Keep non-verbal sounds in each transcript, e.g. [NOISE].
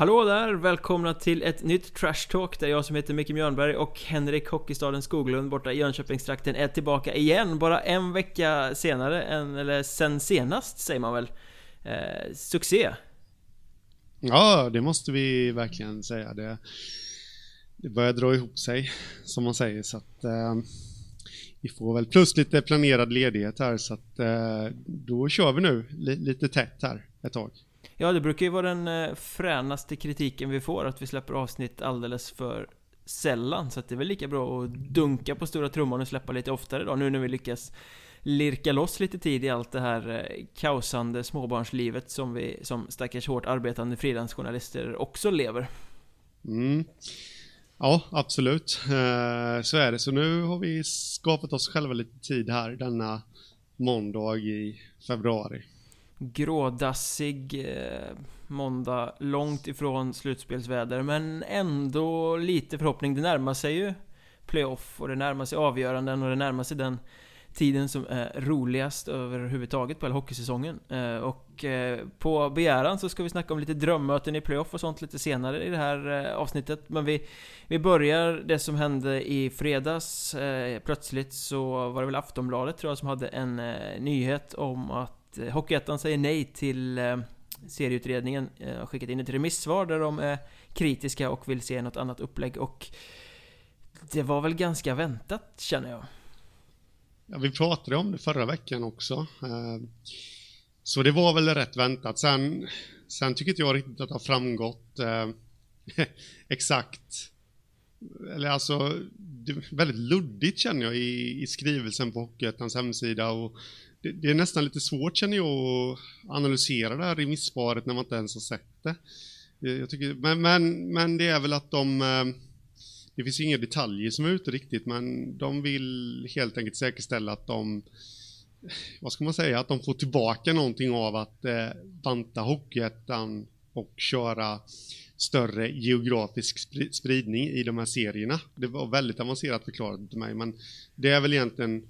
Hallå där! Välkomna till ett nytt Trash Talk där jag som heter Micke Mjörnberg och Henrik Hockeystaden Skoglund borta i Jönköpingstrakten är tillbaka igen Bara en vecka senare, än, eller sen senast säger man väl eh, Succé! Ja, det måste vi verkligen säga. Det, det börjar dra ihop sig, som man säger, så att eh, vi får väl plus lite planerad ledighet här, så att eh, då kör vi nu li, lite tätt här ett tag. Ja, det brukar ju vara den eh, fränaste kritiken vi får, att vi släpper avsnitt alldeles för sällan. Så att det är väl lika bra att dunka på stora trumman och släppa lite oftare då, nu när vi lyckas lirka loss lite tid i allt det här eh, kaosande småbarnslivet som vi som stackars hårt arbetande frilansjournalister också lever. Mm. Ja, absolut. Eh, så är det. Så nu har vi skapat oss själva lite tid här denna måndag i februari grådassig eh, måndag, långt ifrån slutspelsväder men ändå lite förhoppning. Det närmar sig ju playoff och det närmar sig avgöranden och det närmar sig den tiden som är roligast överhuvudtaget på hela hockeysäsongen. Eh, och eh, på begäran så ska vi snacka om lite drömmöten i playoff och sånt lite senare i det här eh, avsnittet. Men vi, vi börjar det som hände i fredags. Eh, plötsligt så var det väl Aftonbladet tror jag som hade en eh, nyhet om att Eh, Hockeyettan säger nej till eh, serieutredningen Jag har skickat in ett remissvar där de är kritiska och vill se något annat upplägg och det var väl ganska väntat känner jag. Ja, vi pratade om det förra veckan också. Så det var väl rätt väntat. Sen, sen tycker inte jag riktigt att det har framgått [LAUGHS] exakt. Eller alltså, det är väldigt luddigt känner jag i, i skrivelsen på Hockeyettans hemsida och det, det, är nästan lite svårt känner jag att analysera det här remissvaret när man inte ens har sett det. Eh, jag tycker, men, men, men det är väl att de eh, det finns inga detaljer som är ute riktigt, men de vill helt enkelt säkerställa att de eh, vad ska man säga, att de får tillbaka någonting av att eh, banta Hockeyettan och köra större geografisk spridning i de här serierna. Det var väldigt avancerat förklarat till mig, men det är väl egentligen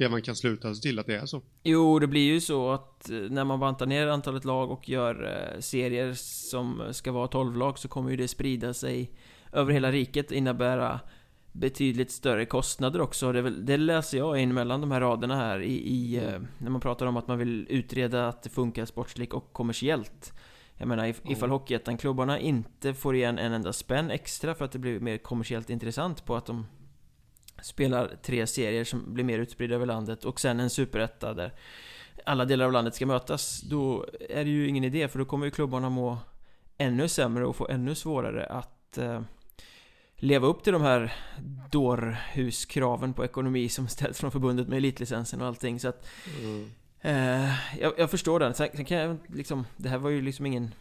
det man kan sluta sig till att det är så. Jo, det blir ju så att eh, när man bantar ner antalet lag och gör eh, serier som ska vara 12 lag så kommer ju det sprida sig över hela riket innebära betydligt större kostnader också. Det, det läser jag in mellan de här raderna här i, i mm. när man pratar om att man vill utreda att det funkar sportsligt och kommersiellt. Jag menar if, ifall mm. Hockeyettan-klubbarna inte får igen en enda spänn extra för att det blir mer kommersiellt intressant på att de spelar tre serier som blir mer utspridda över landet och sen en superetta där alla delar av landet ska mötas Då är det ju ingen idé för då kommer ju klubbarna må ännu sämre och få ännu svårare att eh, leva upp till de här dårhuskraven på ekonomi som [LAUGHS] ställs från förbundet med elitlicensen och allting. Så att mm. eh, jag, jag, förstår den, sen, sen, kan jag liksom Det här var ju liksom ingen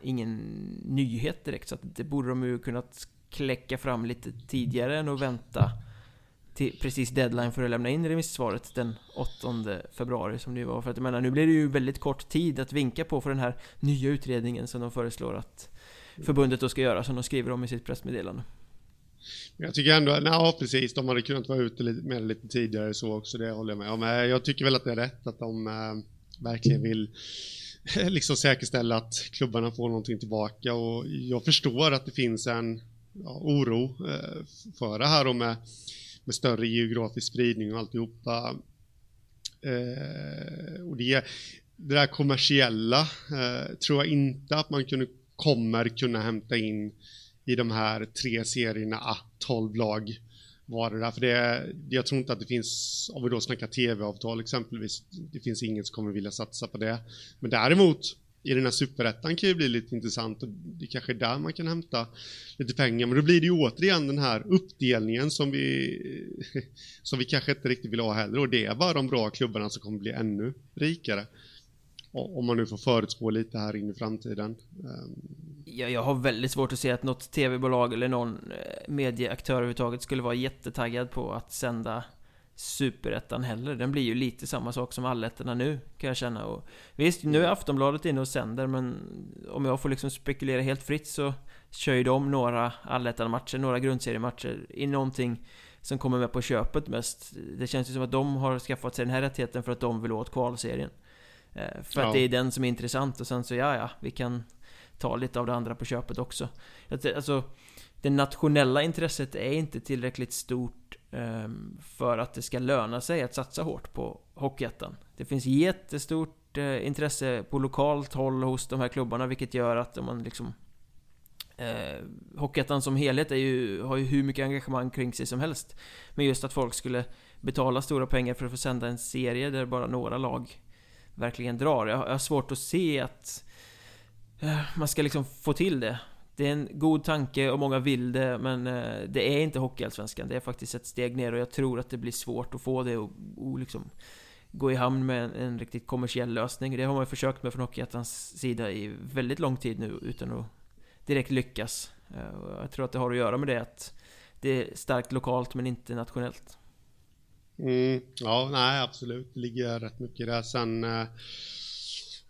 Ingen nyhet direkt så att det borde de ju kunnat kläcka fram lite tidigare än att vänta till precis deadline för att lämna in remissvaret den 8 februari som det var. För att jag menar, nu blir det ju väldigt kort tid att vinka på för den här nya utredningen som de föreslår att förbundet då ska göra, som de skriver om i sitt pressmeddelande. Jag tycker ändå, ja precis, de hade kunnat vara ute med det lite tidigare så också, det håller jag med om. Eh, jag tycker väl att det är rätt att de äh, verkligen vill eh, liksom säkerställa att klubbarna får någonting tillbaka och jag förstår att det finns en ja, oro äh, för det här och med med större geografisk spridning och alltihopa. Eh, och det, det där kommersiella eh, tror jag inte att man kunde, kommer kunna hämta in i de här tre serierna, ah, 12 lag var det där. För det, jag tror inte att det finns, om vi då snackar tv-avtal exempelvis, det finns ingen som kommer vilja satsa på det. Men däremot i den här superettan kan ju bli lite intressant och det kanske är där man kan hämta lite pengar. Men då blir det ju återigen den här uppdelningen som vi, [LAUGHS] som vi kanske inte riktigt vill ha heller och det är bara de bra klubbarna som kommer bli ännu rikare. Om man nu får förutspå lite här in i framtiden. Ehm. Ja, jag har väldigt svårt att se att något tv-bolag eller någon eh, medieaktör överhuvudtaget skulle vara jättetaggad på att sända Superettan heller. Den blir ju lite samma sak som allettorna nu, kan jag känna. Och visst, nu är Aftonbladet inne och sänder, men om jag får liksom spekulera helt fritt så kör ju de några allettan-matcher, några grundseriematcher i någonting som kommer med på köpet mest. Det känns ju som att de har skaffat sig den här rättigheten för att de vill åt kvalserien. Eh, för ja. att det är den som är intressant och sen så, ja ja, vi kan ta lite av det andra på köpet också. Alltså, det nationella intresset är inte tillräckligt stort Ehm, för att det ska löna sig att satsa hårt på Hockeyettan. Det finns jättestort eh, intresse på lokalt håll hos de här klubbarna, vilket gör att om man liksom Eh, Hockeyettan som helhet är ju, har ju hur mycket engagemang kring sig som helst. Men just att folk skulle betala stora pengar för att få sända en serie där bara några lag verkligen drar. Jag, jag har svårt att se att eh, man ska liksom få till det. Det är en god tanke och många vill det, men eh, det är inte Hockeyallsvenskan. Det är faktiskt ett steg ner och jag tror att det blir svårt att få det och, och liksom gå i hamn med en, en, riktigt kommersiell lösning. Det har man ju försökt med från Hockeyettans sida i väldigt lång tid nu utan att direkt lyckas. Eh, jag tror att det har att göra med det att det är starkt lokalt men inte nationellt. Mm, ja, nej absolut. Det ligger rätt mycket där. Sen, eh,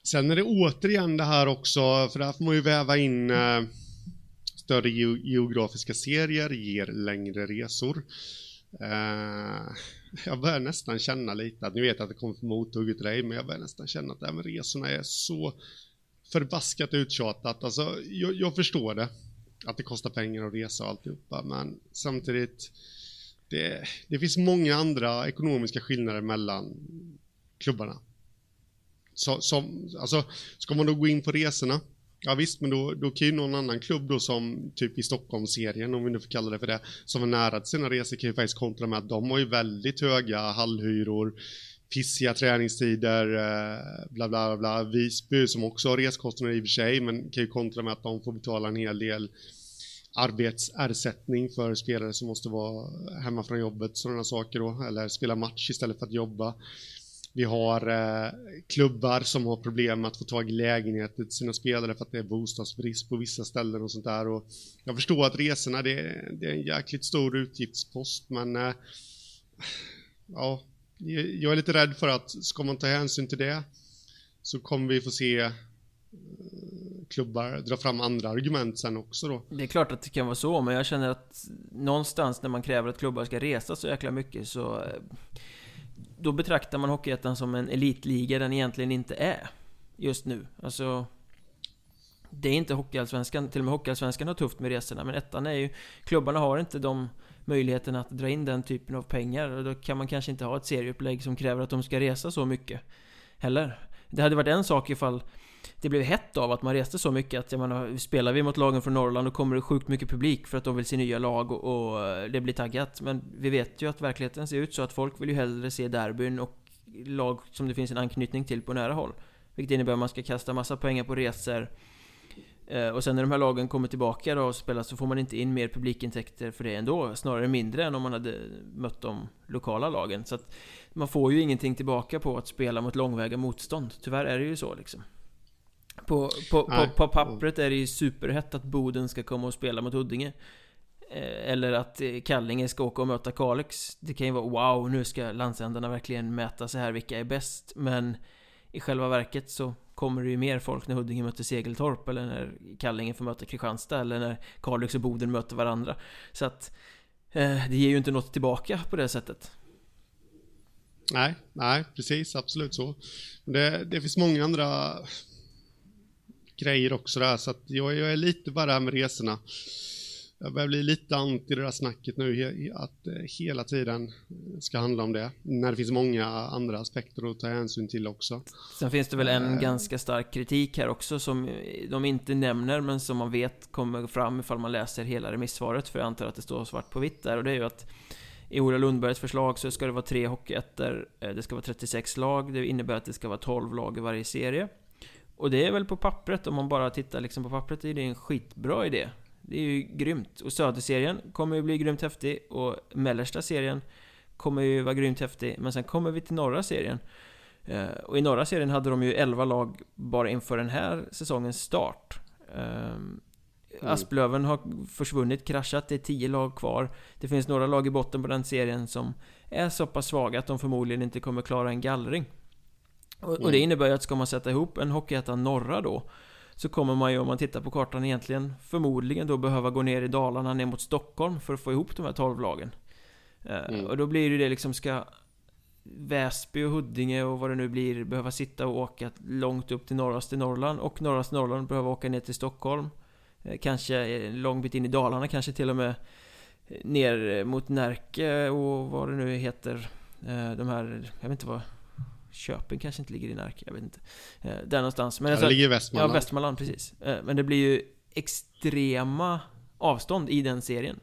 sen är det återigen det här också, för där får man ju väva in eh, större geografiska serier, ger längre resor. Eh, jag börjar nästan känna lite att, ni vet att det kommer för mothugget till dig, men jag börjar nästan känna att det här med resorna är så förbaskat uttjatat. Alltså, jag, jag, förstår det. Att det kostar pengar att resa och alltihopa. Men samtidigt. Det, det finns många andra ekonomiska skillnader mellan klubbarna. Så, som, alltså, ska man då gå in på resorna? Ja visst, men då, då kan ju någon annan klubb då som typ i Stockholmsserien, om vi nu får kalla det för det, som är nära till sina resor kan ju faktiskt kontra med att de har ju väldigt höga hallhyror pissiga träningstider, eh, bla bla bla. Visby som också har reskostnader i och för sig, men kan ju kontra med att de får betala en hel del arbetsersättning för spelare som måste vara hemma från jobbet, sådana saker då, eller spela match istället för att jobba. Vi har eh, klubbar som har problem med att få tag i lägenheter till sina spelare för att det är bostadsbrist på vissa ställen och sånt där. Och jag förstår att resorna, det är, det är en jäkligt stor utgiftspost, men eh, ja, jag är lite rädd för att ska man ta hänsyn till det så kommer vi få se eh, klubbar dra fram andra argument sen också då. Det är klart att det kan vara så, men jag känner att någonstans när man kräver att klubbar ska resa så jäkla mycket så eh, då betraktar man Hockeyettan som en elitliga den egentligen inte är just nu. Alltså det är inte Hockeyallsvenskan, till och med Hockeyallsvenskan har tufft med resorna, men ettan är ju Klubbarna har inte de möjligheterna att dra in den typen av pengar. Och då kan man kanske inte ha ett serieupplägg som kräver att de ska resa så mycket. Heller. Det hade varit en sak ifall det blev hett av att man reste så mycket att jag menar, spelar vi mot lagen från Norrland då kommer det sjukt mycket publik för att de vill se nya lag och, och eh, det blir taggat. Men vi vet ju att verkligheten ser ut så att folk vill ju hellre se derbyn och lag som det finns en anknytning till på nära håll. Vilket innebär att man ska kasta massa pengar på resor. Eh, och sen när de här lagen kommer tillbaka då och spelar så får man inte in mer publikintäkter för det ändå. Snarare mindre än om man hade mött de lokala lagen. Så att man får ju ingenting tillbaka på att spela mot långväga motstånd. Tyvärr är det ju så liksom. På, på, på, på pappret är det ju superhett att Boden ska komma och spela mot Huddinge eh, eller att eh, Kallinge ska åka och möta Kalix Det kan ju vara wow, nu ska landsändarna verkligen mäta sig här, vilka är bäst? Men i själva verket så kommer det ju mer folk när Huddinge möter Segeltorp eller när Kallinge får möta Kristianstad eller när Kalix och Boden möter varandra. Så att eh, det ger ju inte något tillbaka på det sättet. Nej, nej, precis, absolut så. Det, det finns många andra grejer också där, så att jag, jag är lite bara med resorna jag börjar bli lite anti det där snacket nu, att eh, hela tiden ska handla om det. När det finns många andra aspekter att ta hänsyn till också. Sen finns det väl en uh, ganska stark kritik här också som de inte nämner, men som man vet kommer fram ifall man läser hela remissvaret, för jag antar att det står svart på vitt där, och det är ju att i Ola Lundbergs förslag så ska det vara tre hockeyettor, eh, det ska vara 36 lag, det innebär att det ska vara 12 lag i varje serie. Och det är väl på pappret, om man bara tittar liksom på pappret, är det en skitbra idé. Det är ju grymt. Och Söderserien kommer ju bli grymt häftig och mellersta serien kommer ju vara grymt häftig. Men sen kommer vi till norra serien. Eh, och i norra serien hade de ju 11 lag bara inför den här säsongens start. Mm. Asplöven har försvunnit, kraschat, det är 10 lag kvar. Det finns några lag i botten på den serien som är så pass svaga att de förmodligen inte kommer klara en gallring. Och, och det mm. innebär ju att ska man sätta ihop en Hockeyettan norra då så kommer man ju om man tittar på kartan egentligen förmodligen då behöva gå ner i Dalarna ner mot Stockholm för att få ihop de här 12 lagen. Eh, mm. Och då blir det det liksom ska Väsby och Huddinge och vad det nu blir behöva sitta och åka långt upp till norraste Norrland och norraste Norrland behöva åka ner till Stockholm eh, Kanske en lång bit in i Dalarna, kanske till och med ner mot Närke och vad det nu heter De här, jag vet inte vad Köping kanske inte ligger i Närke, jag vet inte. Där någonstans. Men alltså, Det ligger i Västmanland. Ja, Västmanland, precis. Men det blir ju extrema avstånd i den serien.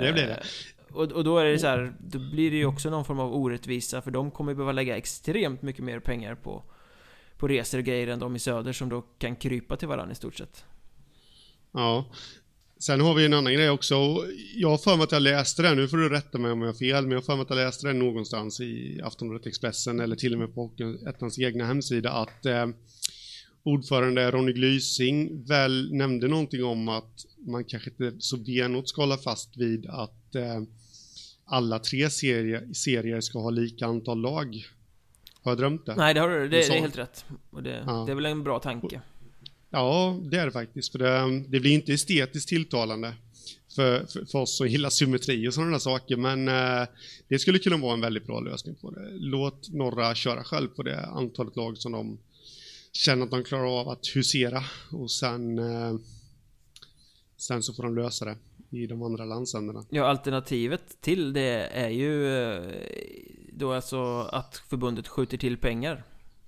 Det blir det. Och, och då är det så här, då blir det ju också någon form av orättvisa för de kommer behöva lägga extremt mycket mer pengar på På resor och grejer än de i söder som då kan krypa till varandra i stort sett. Ja Sen har vi en annan grej också. Jag har för mig att jag läste det, nu får du rätta mig om jag har fel, men jag har för mig att jag läste det någonstans i Aftonbladet Expressen eller till och med på ettans egna hemsida att eh, ordförande Ronny Glysing väl nämnde någonting om att man kanske inte så benåt ska hålla fast vid att eh, alla tre serier, serier ska ha lika antal lag. Har jag drömt det? Nej, det har du. Det, det är helt rätt. Och det, ja. det är väl en bra tanke. Ja, det är det faktiskt. För det, det blir inte estetiskt tilltalande för, för, för, oss som gillar symmetri och sådana saker. Men eh, det skulle kunna vara en väldigt bra lösning på det. Låt några köra själv på det antalet lag som de känner att de klarar av att husera. Och sen, eh, sen så får de lösa det i de andra landsändarna. Ja, alternativet till det är ju eh, då alltså att förbundet skjuter till pengar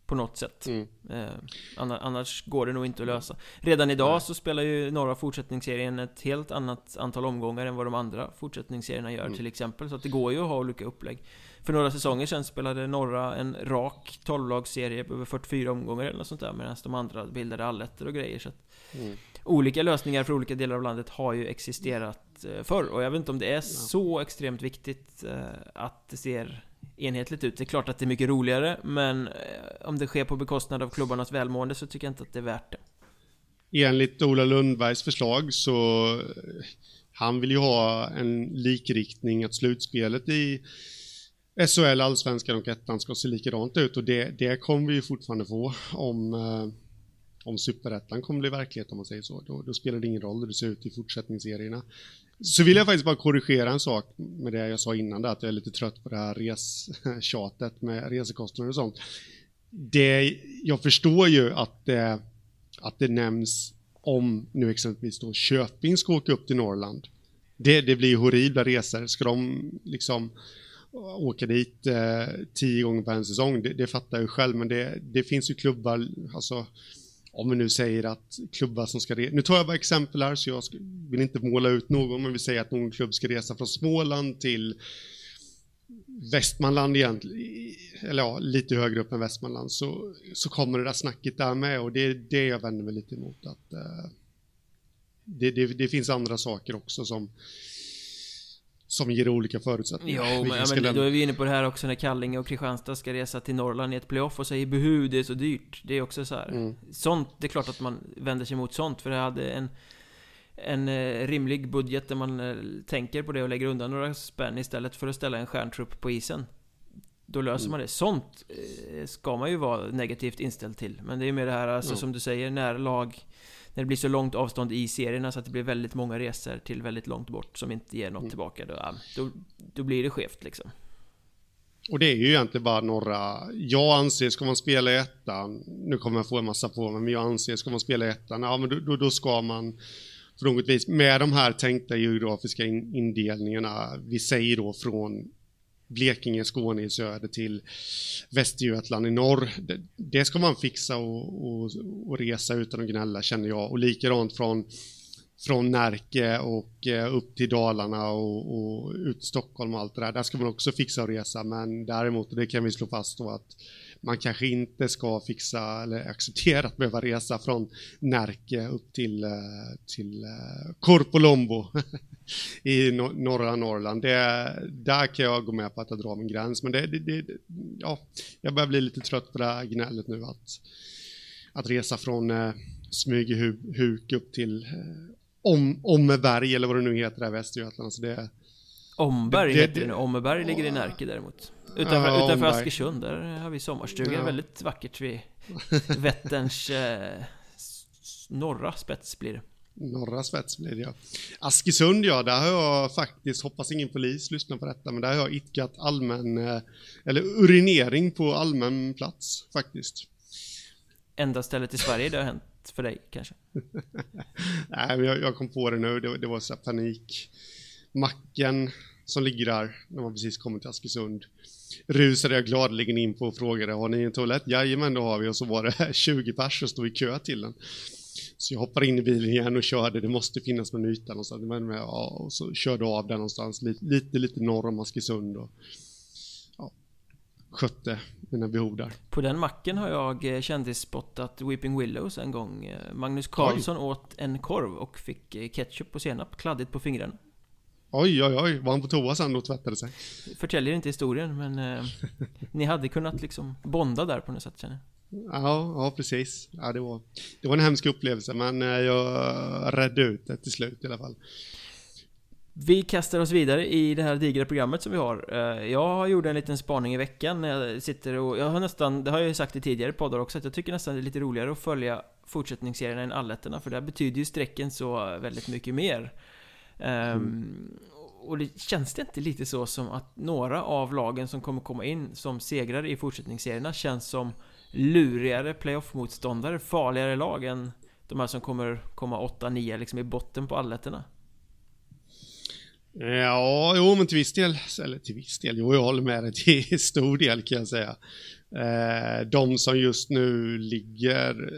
på något sätt. Mm. Eh, annars går det nog inte att lösa. Redan idag Nej. så spelar ju norra fortsättningsserien ett helt annat antal omgångar än vad de andra fortsättningsserierna gör mm. till exempel. Så att det går ju att ha olika upplägg. För några säsonger sedan spelade norra en rak 12-lagsserie över 44 omgångar eller något sånt där. Medan de andra bildade allettor och grejer. Så mm. Olika lösningar för olika delar av landet har ju existerat eh, förr. Och jag vet inte om det är så extremt viktigt eh, att det ser enhetligt ut. Det är klart att det är mycket roligare, men eh, om det sker på bekostnad av klubbarnas välmående så tycker jag inte att det är värt det. Enligt Ola Lundbergs förslag så eh, han vill ju ha en likriktning, att slutspelet i SHL, Allsvenskan och Ettan ska se likadant ut och det, det kommer vi ju fortfarande få om, eh, om Superettan kommer bli verklighet om man säger så. Då, då, spelar det ingen roll hur det ser ut i fortsättningsserierna. Så vill jag faktiskt bara korrigera en sak med det jag sa innan där, att jag är lite trött på det här restjatet med resekostnader och sånt. Det, jag förstår ju att det, att det nämns om nu exempelvis då Köping ska åka upp till Norrland. Det, det blir horribla resor. Ska de liksom åka dit eh, tio gånger på en säsong, det, det fattar jag ju själv, men det, det finns ju klubbar, alltså om vi nu säger att klubbar som ska resa, nu tar jag bara exempel här så jag vill inte måla ut någon, men vi säger att någon klubb ska resa från Småland till Västmanland egentligen, eller ja, lite högre upp än Västmanland, så, så kommer det där snacket där med och det är det jag vänder mig lite emot. Att, uh, det, det, det, finns andra saker också som som ger olika förutsättningar. Jo, men, men då är vi inne på det här också när Kallinge och Kristianstad ska resa till Norrland i ett playoff och säger behu, det är så dyrt. Det är också så här. Mm. Sånt, det är klart att man vänder sig mot sånt, för det hade en en eh, rimlig budget där man eh, tänker på det och lägger undan några spänn istället för att ställa en stjärntrupp på isen. Då löser mm. man det. Sånt eh, ska man ju vara negativt inställd till. Men det är ju mer det här, alltså, mm. som du säger, när lag när det blir så långt avstånd i serierna så att det blir väldigt många resor till väldigt långt bort som inte ger något mm. tillbaka. Då, då, då blir det skevt liksom. Och det är ju egentligen bara några, jag anser, ska man spela i ettan, nu kommer jag få en massa på mig, men jag anser, ska man spela i ettan, ja men då, då ska man på något vis, med de här tänkta geografiska indelningarna, vi säger då från Blekinge, Skåne i söder till Västergötland i norr. Det, det ska man fixa och, och, och, resa utan att gnälla känner jag. Och likadant från, från Närke och eh, upp till Dalarna och, och ut till Stockholm och allt det där. Där ska man också fixa och resa. Men däremot, det kan vi slå fast då att man kanske inte ska fixa eller acceptera att behöva resa från Närke upp till, eh, till eh, Korpolombo [LAUGHS] i norra Norrland. Det, där kan jag gå med på att jag drar min gräns, men det, det, ja, jag börjar bli lite trött på det här gnället nu att, att resa från eh, Smygehuk upp till eh, om, Ommeberg eller vad det nu heter där i Västergötland. Så det, Omberg det, heter det nu, Ommeberg ligger i Närke däremot. Utanför, ja, utanför Askersund, där har vi sommarstuga. Ja. Väldigt vackert vid [LAUGHS] Vätterns eh, norra spets blir det. Norra spets blir det ja. Askesund ja, där har jag faktiskt, hoppas ingen polis lyssnar på detta, men där har jag itkat allmän, eh, eller urinering på allmän plats faktiskt. Enda stället i Sverige det har hänt för dig kanske? [LAUGHS] Nej, men jag, jag, kom på det nu, det, det var så panik. Macken som ligger där när man precis kommit till Askesund rusade jag gladeligen in på och frågade har ni en toalett? Jajamän, det har vi och så var det [LAUGHS] 20 pers som stod i kö till den. Så jag hoppade in i bilen igen och körde, det måste finnas någon yta någonstans. Men, ja, och så körde av den någonstans lite, lite, lite norr om Askesund och ja, skötte mina behov där. På den macken har jag eh, kändisspottat Weeping Willows en gång. Eh, Magnus Carlsson Oj. åt en korv och fick eh, ketchup och senap kladdigt på fingrarna. Oj, oj, oj. Var han på toa sen och tvättade sig? Förtäljer inte historien, men eh, ni hade kunnat liksom bonda där på något sätt känner jag. Ja, ja precis. Ja, det, var, det var en hemsk upplevelse, men eh, jag redde ut det till slut i alla fall. Vi kastar oss vidare i det här digra programmet som vi har. Eh, jag gjorde en liten spaning i veckan när jag sitter och... Jag har nästan, det har jag ju sagt i tidigare poddar också, att jag tycker nästan det är lite roligare att följa fortsättningsserierna än allettorna, för där betyder ju strecken så väldigt mycket mer. Mm. Um, och det känns det inte lite så som att några av lagen som kommer komma in som segrare i fortsättningsserierna känns som lurigare playoff-motståndare, farligare lag än de här som kommer komma 8-9 liksom i botten på allettorna? Ja, jo men till viss del, eller till viss del, jo jag håller med dig till stor del kan jag säga. Eh, de som just nu ligger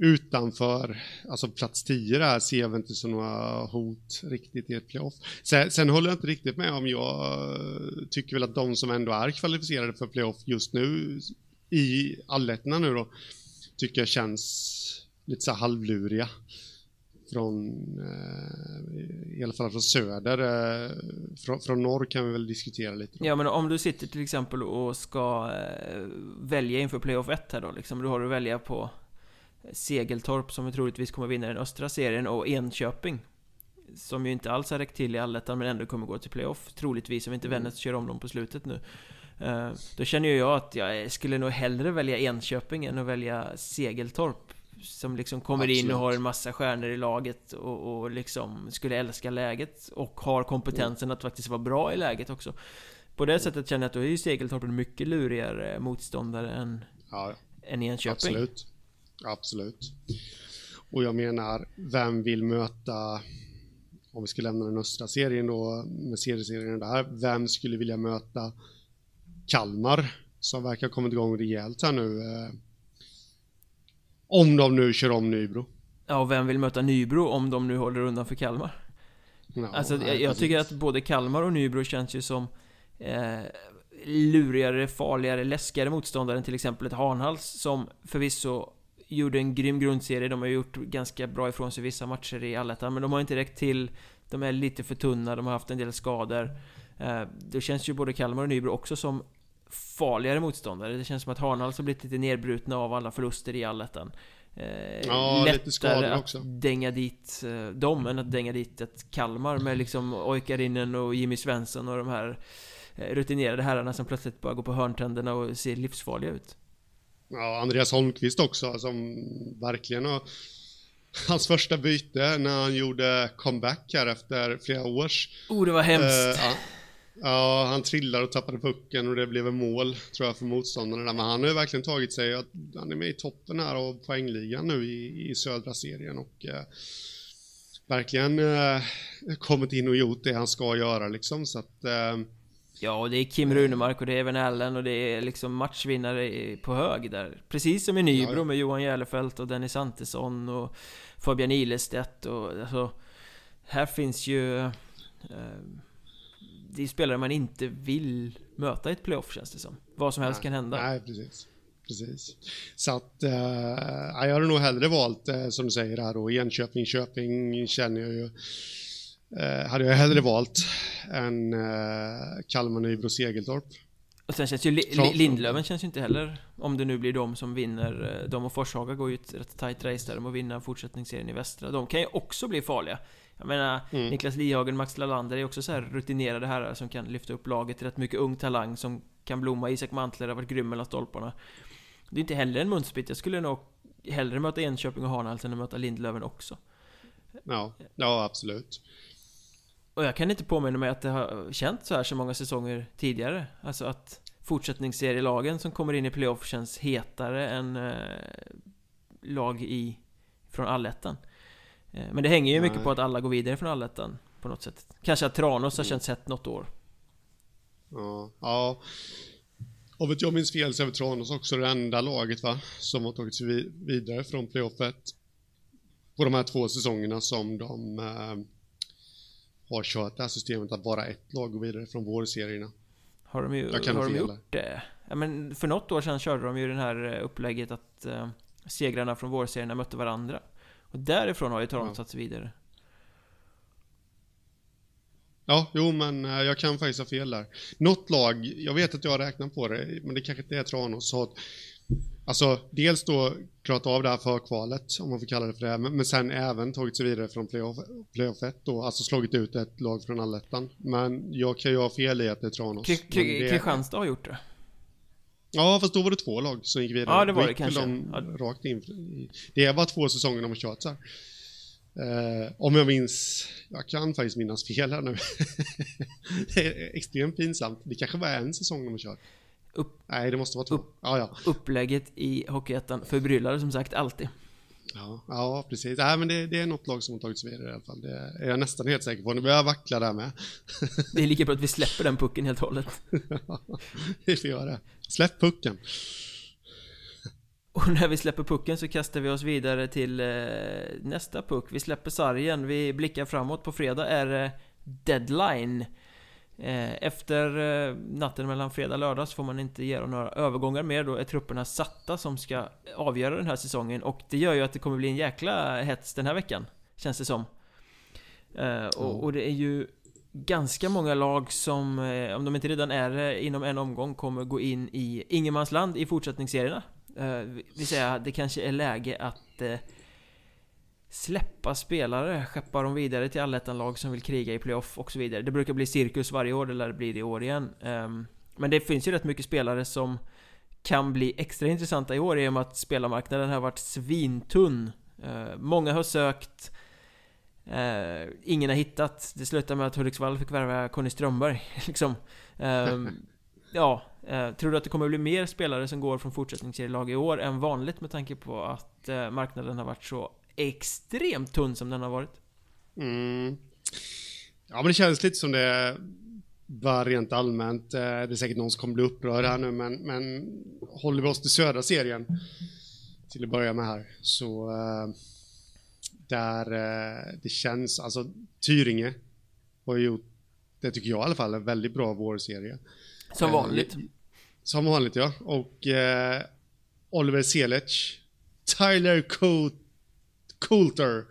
utanför, alltså plats 10 där ser jag inte som några hot riktigt i ett playoff. Sen, sen håller jag inte riktigt med om jag eh, tycker väl att de som ändå är kvalificerade för playoff just nu i allettorna nu då, tycker jag känns lite så halvluriga. Från, eh, i alla fall från söder. Eh, från, från norr kan vi väl diskutera lite. Då. Ja men om du sitter till exempel och ska eh, välja inför playoff 1 här då liksom. Du har att välja på Segeltorp som troligtvis kommer vinna den östra serien och Enköping Som ju inte alls har räckt till i allettan men ändå kommer gå till playoff Troligtvis om inte mm. Vännäs kör om dem på slutet nu uh, Då känner ju jag att jag skulle nog hellre välja Enköping än att välja Segeltorp Som liksom kommer Absolut. in och har en massa stjärnor i laget och, och liksom skulle älska läget Och har kompetensen mm. att faktiskt vara bra i läget också På det sättet känner jag att då är ju Segeltorp en mycket lurigare motståndare än, ja, än Enköping Absolut Absolut. Och jag menar, vem vill möta, om vi ska lämna den östra serien då, med serieserien där, vem skulle vilja möta Kalmar, som verkar ha kommit igång rejält här nu. Eh, om de nu kör om Nybro. Ja, och vem vill möta Nybro om de nu håller undan för Kalmar? Ja, alltså, nej, jag, jag tycker att både Kalmar och Nybro känns ju som eh, lurigare, farligare, läskigare motståndare än till exempel ett Hanhals som förvisso gjorde en grym grundserie, de har gjort ganska bra ifrån sig vissa matcher i allettan, men de har inte räckt till. De är lite för tunna, de har haft en del skador. Eh, Det känns ju både Kalmar och Nybro också som farligare motståndare. Det känns som att Harnhals har blivit lite nedbrutna av alla förluster i allettan. Eh, ja, lättare lite skador också. att dänga dit eh, dem än att dänga dit ett Kalmar med liksom Oikarinen och Jimmy Svensson och de här rutinerade herrarna som plötsligt bara går på hörntänderna och ser livsfarliga ut Ja, Andreas Holmqvist också som verkligen har Hans första byte när han gjorde comeback här efter flera års Oh, det var hemskt. Uh, ja, ja, han trillade och tappade pucken och det blev en mål tror jag för motståndarna. Men han har ju verkligen tagit sig att han är med i toppen här av poängligan nu i, i södra serien och uh, verkligen uh, kommit in och gjort det han ska göra liksom. Så att Ja, och det är Kim Runemark och det är även Allen och det är liksom matchvinnare på hög där. Precis som i Nybro ja. med Johan Järlefelt och Dennis Antesson och Fabian Ilestedt och alltså... Här finns ju... Eh, det är spelare man inte vill möta i ett playoff känns det som. Vad som helst nej, kan hända. Nej, precis. Precis. Så att, eh, jag hade nog hellre valt, eh, som du säger här då, Enköping, Köping känner jag ju eh, hade jag hellre valt än eh, Kalmar, Nybro, Segeltorp. Och sen känns ju Li Lindlöven känns ju inte heller Om det nu blir de som vinner eh, De och Forshaga går ju ett rätt tight race där De att vinna fortsättningsserien i västra De kan ju också bli farliga Jag menar mm. Niklas Lihagen, Max Lalander är också så här rutinerade herrar Som kan lyfta upp laget Rätt mycket ung talang som kan blomma Isak Mantler har varit grym mellan stolparna Det är inte heller en munspit Jag skulle nog hellre möta Enköping och Hanhals än att möta Lindlöven också. Ja, ja absolut. Och jag kan inte påminna mig att det har känts så här så många säsonger tidigare. Alltså att fortsättningsserielagen som kommer in i playoff känns hetare än eh, lag i från allettan. Eh, men det hänger ju Nej. mycket på att alla går vidare från allettan på något sätt. Kanske att Tranås har mm. känts hett något år. Ja, ja. Om inte jag minns fel så är Tranås också det enda laget va, som har tagit sig vidare från playoffet på de här två säsongerna som de eh, har kört det här systemet att bara ett lag går vidare från vårserierna. Har de, ju, har de gjort det? Ja, men för något år sedan körde de ju det här eh, upplägget att eh, segrarna från vårserierna mötte varandra. Och därifrån har ju Toronto ja. tagit sig vidare. Ja, jo men eh, jag kan faktiskt ha fel där. Något lag, jag vet att jag har räknat på det, men det kanske inte är Tranås, har Alltså dels då klarat av det här förkvalet, om man får kalla det för det, men, men sen även tagit sig vidare från playoff, playoff 1 då, alltså slagit ut ett lag från allettan. Men jag kan ju ha fel i att det är Tranås. Kristianstad har gjort det. Ja, fast då var det två lag som gick vidare. Ja, det var det kanske. De ja. rakt in. Det är bara två säsonger de har kört så här. Uh, om jag minns, jag kan faktiskt minnas fel här nu. [LAUGHS] det är extremt pinsamt. Det kanske var en säsong de har kört. Upp, Nej, det måste vara två. Upp, ja, ja. Upplägget i Hockeyettan förbryllade som sagt alltid. Ja, ja precis. Nej, men det, det, är något lag som har tagit sig vidare i alla fall. Det är jag nästan helt säker på. Nu börjar jag vackla där med. det är lika bra att vi släpper den pucken helt och hållet. ja, [LAUGHS] vi får göra det. Släpp pucken. Och när vi släpper pucken så kastar vi oss vidare till eh, nästa puck. Vi släpper sargen, vi blickar framåt. På fredag är det deadline. Eh, efter eh, natten mellan fredag och lördag så får man inte göra några övergångar mer. Då är trupperna satta som ska avgöra den här säsongen. Och det gör ju att det kommer bli en jäkla hets den här veckan. Känns det som. Eh, och, och det är ju ganska många lag som, om de inte redan är det, inom en omgång kommer gå in i ingenmansland i fortsättningsserierna. Uh, vill säga, det kanske är läge att släppa spelare, skeppa dem vidare till allettan-lag som vill kriga i playoff och så vidare. Det brukar bli cirkus varje år, det lär det bli det i år igen. Um, men det finns ju rätt mycket spelare som kan bli extra intressanta i år i och med att spelarmarknaden har varit svintunn. Uh, många har sökt, uh, ingen har hittat. Det slutade med att Hudiksvall fick värva Conny Strömberg, [LAUGHS] liksom. [LAUGHS] Ja, Eh, tror du att det kommer att bli mer spelare som går från fortsättningsserielag i år än vanligt med tanke på att eh, marknaden har varit så extremt tunn som den har varit? Mm. Ja, men det känns lite som det var rent allmänt. Eh, det är säkert någon som kommer bli upprörd här nu, men, men håller vi oss till södra serien till att börja med här så eh, där eh, det känns, alltså Tyringe har gjort, det tycker jag i alla fall, en väldigt bra vårserie. Som vanligt. Som vanligt ja. Och eh, Oliver Selic. Tyler Coulter.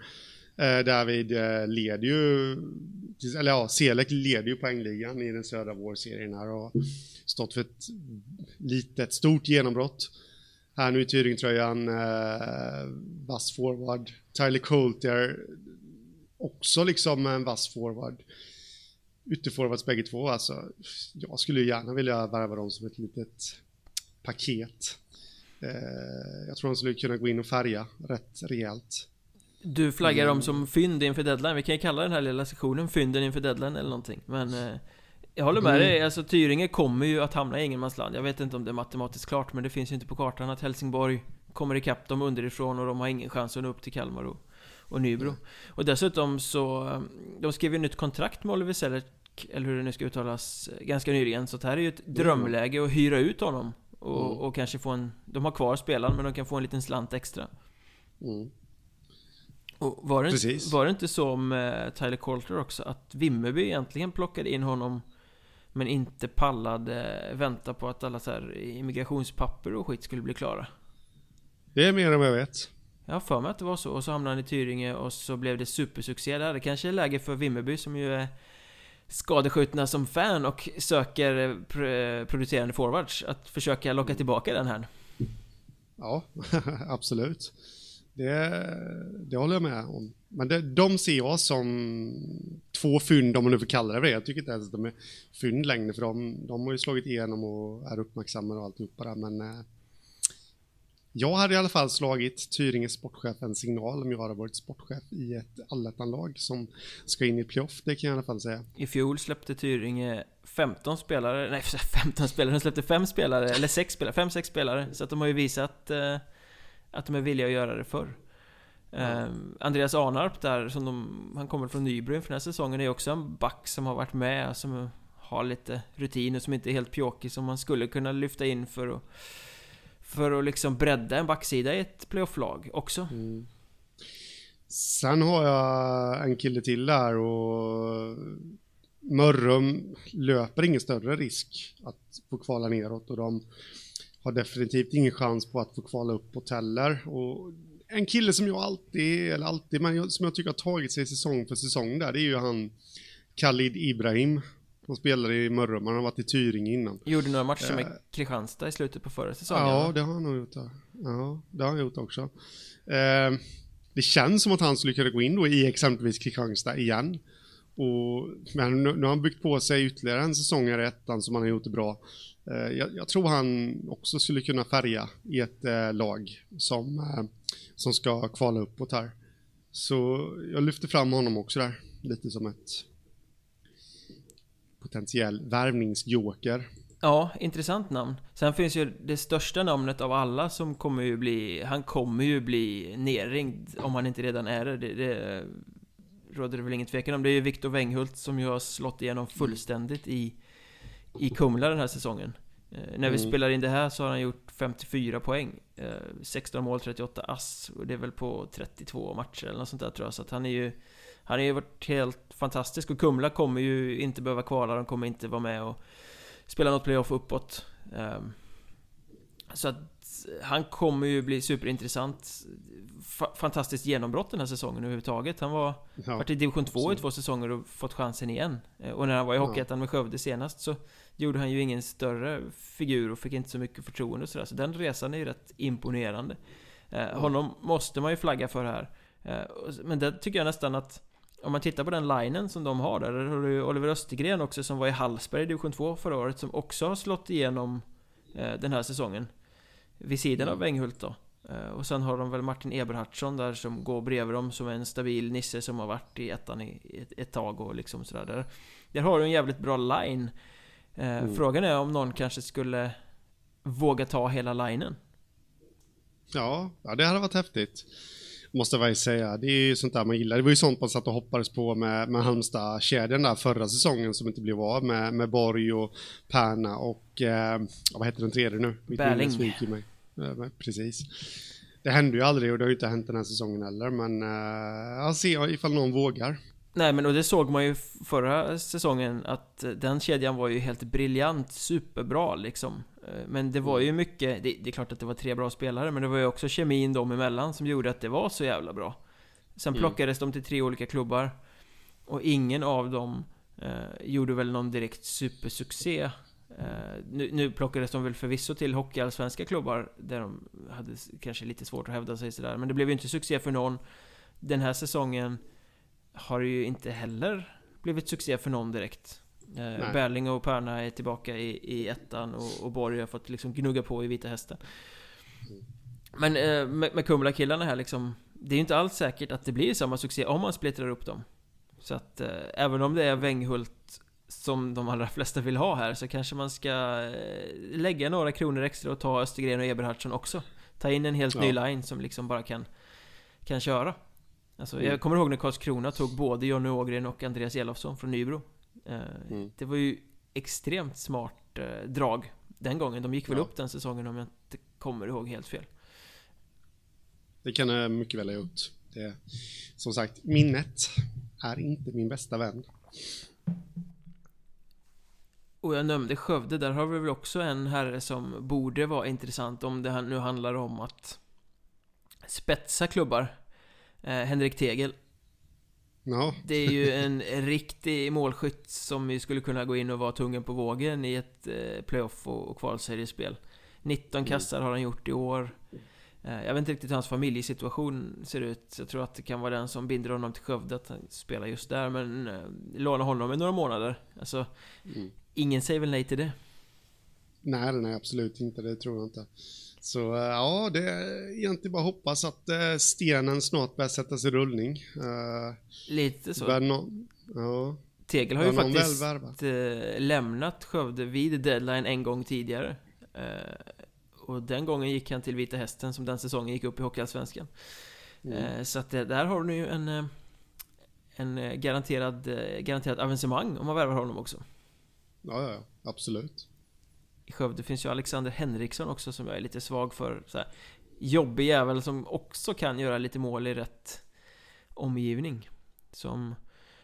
Eh, David eh, leder ju, eller ja, Selek leder ju poängligan i den södra vårserien här och stått för ett litet, stort genombrott. Här nu i Tyringtröjan, eh, vass forward. Tyler Coulter, också liksom en vass forward ytterforwards bägge två. Alltså, jag skulle gärna vilja värva dem som ett litet paket. Eh, jag tror de skulle kunna gå in och färga rätt rejält. Du flaggar dem mm. som fynd inför deadline. Vi kan ju kalla den här lilla sektionen fynden inför deadline eller någonting. Men eh, jag håller med mm. dig. Alltså Tyringe kommer ju att hamna i ingenmansland. Jag vet inte om det är matematiskt klart, men det finns ju inte på kartan att Helsingborg kommer ikapp dem underifrån och de har ingen chans att nå upp till Kalmar och och Nybro. Mm. Och dessutom så, de skrev ju nytt kontrakt med Oliver Selleck, eller hur det nu ska uttalas, ganska nyligen. Så det här är ju ett mm. drömläge att hyra ut honom. Och, mm. och kanske få en, de har kvar spelaren men de kan få en liten slant extra. Mm. Och var det, inte, var det inte så med Tyler Coulter också, att Vimmerby egentligen plockade in honom men inte pallade vänta på att alla så här immigrationspapper och skit skulle bli klara? Det är mer än vad jag vet. Jag har för mig att det var så. Och så hamnade han i Tyringe och så blev det supersuccé där. Det kanske är läge för Vimmerby som ju är skadeskjutna som fan och söker producerande forwards att försöka locka tillbaka den här. Ja, [LAUGHS] absolut. Det, det håller jag med om. Men det, de ser jag som två fynd, om man nu får kalla det det. Jag tycker inte ens att de är fynd längre, för de, de har ju slagit igenom och är uppmärksammade och alltihopa där, men eh, jag hade i alla fall slagit Tyringe sportchef en signal om jag hade varit sportchef i ett allettanlag som ska in i playoff, det kan jag i alla fall säga. I fjol släppte Tyringe 15 spelare, nej [LAUGHS] 15 spelare, de släppte 5 spelare, eller 6 spelare, 5-6 spelare. Så att de har ju visat eh, att de är villiga att göra det förr. Eh, Andreas Arnarp där, som de, han kommer från Nybro för den här säsongen, är också en back som har varit med, som har lite rutin och som inte är helt pjåkig, som man skulle kunna lyfta in för att för att liksom bredda en backsida i ett playoff-lag också. Mm. Sen har jag en kille till där och Mörrum löper ingen större risk att få kvala neråt och de har definitivt ingen chans på att få kvala uppåt heller. Och en kille som jag alltid, eller alltid, men som jag tycker har tagit sig säsong för säsong där, det är ju han Khalid Ibrahim de spelade i Mörrum, han har varit i Tyringe innan. Gjorde några matcher med uh, Kristianstad i slutet på förra säsongen? Ja, det har han nog gjort. Ja, det har han gjort också. Uh, det känns som att han skulle kunna gå in då i exempelvis Kristianstad igen. Och, men nu, nu har han byggt på sig ytterligare en säsong i ettan som han har gjort det bra. Eh, jag, jag, tror han också skulle kunna färga i ett eh, lag som, eh, som ska kvala uppåt här. Så jag lyfter fram honom också där, lite som ett potentiell värvningsjoker. Ja, intressant namn. Sen finns ju det största namnet av alla som kommer ju bli... Han kommer ju bli nerringd om han inte redan är det. Det, det råder det väl ingen tvekan om. Det är ju Viktor Wenghult som ju har slått igenom fullständigt i, i Kumla den här säsongen. Eh, när vi mm. spelar in det här så har han gjort 54 poäng. Eh, 16 mål, 38 ass. Och det är väl på 32 matcher eller något sånt där tror jag. Så att han är ju... Han har ju varit helt fantastisk och Kumla kommer ju inte behöva kvala, de kommer inte vara med och spela något playoff uppåt. Ehm, så att han kommer ju bli superintressant. Fantastiskt genombrott den här säsongen överhuvudtaget. Han var ja, varit i division 2 i två säsonger och fått chansen igen. Eh, och när han var i Hockeyettan med Skövde senast så gjorde han ju ingen större figur och fick inte så mycket förtroende och sådär. Så den resan är ju rätt imponerande. Eh, honom måste man ju flagga för här. Eh, men det tycker jag nästan att om man tittar på den linen som de har där, där har du Oliver Östergren också som var i Hallsberg i division 2 förra året som också har slått igenom eh, den här säsongen. Vid sidan av Wenghult då. Eh, och sen har de väl Martin Eberhardsson där som går bredvid dem som är en stabil nisse som har varit i ettan i ett, ett tag och liksom sådär. Där, där har du en jävligt bra line. Eh, mm. Frågan är om någon kanske skulle våga ta hela linen. Ja, ja det hade varit häftigt. Måste jag säga. Det är ju sånt där man gillar. Det var ju sånt man satt och hoppades på med, med Halmstad-kedjan där förra säsongen som inte blev av med, med Borg och Perna och eh, vad heter den tredje nu? Bärling. Mig. precis. Det hände ju aldrig och det har ju inte hänt den här säsongen heller men eh, jag ser ifall någon vågar. Nej men och det såg man ju förra säsongen att den kedjan var ju helt briljant, superbra liksom Eh, men det var ju mm. mycket, det, det, är klart att det var tre bra spelare, men det var ju också kemin dem emellan som gjorde att det var så jävla bra. Sen mm. plockades mm. de till tre olika klubbar. Och ingen av dem eh, gjorde väl någon direkt supersuccé. Eh, nu, nu plockades de väl förvisso till hockeyallsvenska klubbar, där de hade kanske lite svårt att hävda sig sådär. Men det blev ju inte succé för någon. Den här säsongen har ju inte heller blivit succé för någon direkt. Eh, Berling och Perna är tillbaka i, i ettan och, och Borg har fått liksom gnugga på i Vita Hästen. Men eh, med, med Kumla-killarna här liksom Det är ju inte alls säkert att det blir samma succé om man splittrar upp dem. Så att eh, även om det är Wenghult som de allra flesta vill ha här så kanske man ska eh, lägga några kronor extra och ta Östergren och Eberhardsson också. Ta in en helt ja. ny line som liksom bara kan, kan köra. Alltså, mm. Jag kommer ihåg när Karlskrona tog både Jonny Ågren och Andreas Elofsson från Nybro. Eh, mm. Det var ju extremt smart eh, drag den gången. De gick väl ja. upp den säsongen om jag inte kommer ihåg helt fel. Det kan jag mycket väl ha gjort. Det, som sagt, minnet är inte min bästa vän. Och jag nämnde Skövde, där har vi väl också en herre som borde vara intressant om det nu handlar om att spetsa klubbar. Eh, Henrik Tegel. No. Det är ju en [LAUGHS] riktig målskytt som ju skulle kunna gå in och vara tungen på vågen i ett eh, playoff och kvalseriespel. 19 mm. kassar har han gjort i år. Eh, jag vet inte riktigt hur hans familjesituation ser ut. Jag tror att det kan vara den som binder honom till Skövde, att han spelar just där. Men låna honom i några månader. Alltså, mm. ingen säger väl nej till det? Nej, nej, absolut inte. Det tror jag inte. Så eh, ja, det är egentligen bara hoppas att eh, stenen snart börjar sättas i rullning. Eh, Lite så. No ja. Tegel har ju faktiskt lämnat Skövde vid deadline en gång tidigare. Och den gången gick han till Vita Hästen som den säsongen gick upp i Hockeyallsvenskan. Mm. Så att där har du ju en en garanterad, garanterad avancemang om man värvar honom också. Ja, ja, absolut. I Skövde finns ju Alexander Henriksson också som jag är lite svag för. Så här, jobbig jävel som också kan göra lite mål i rätt omgivning. Som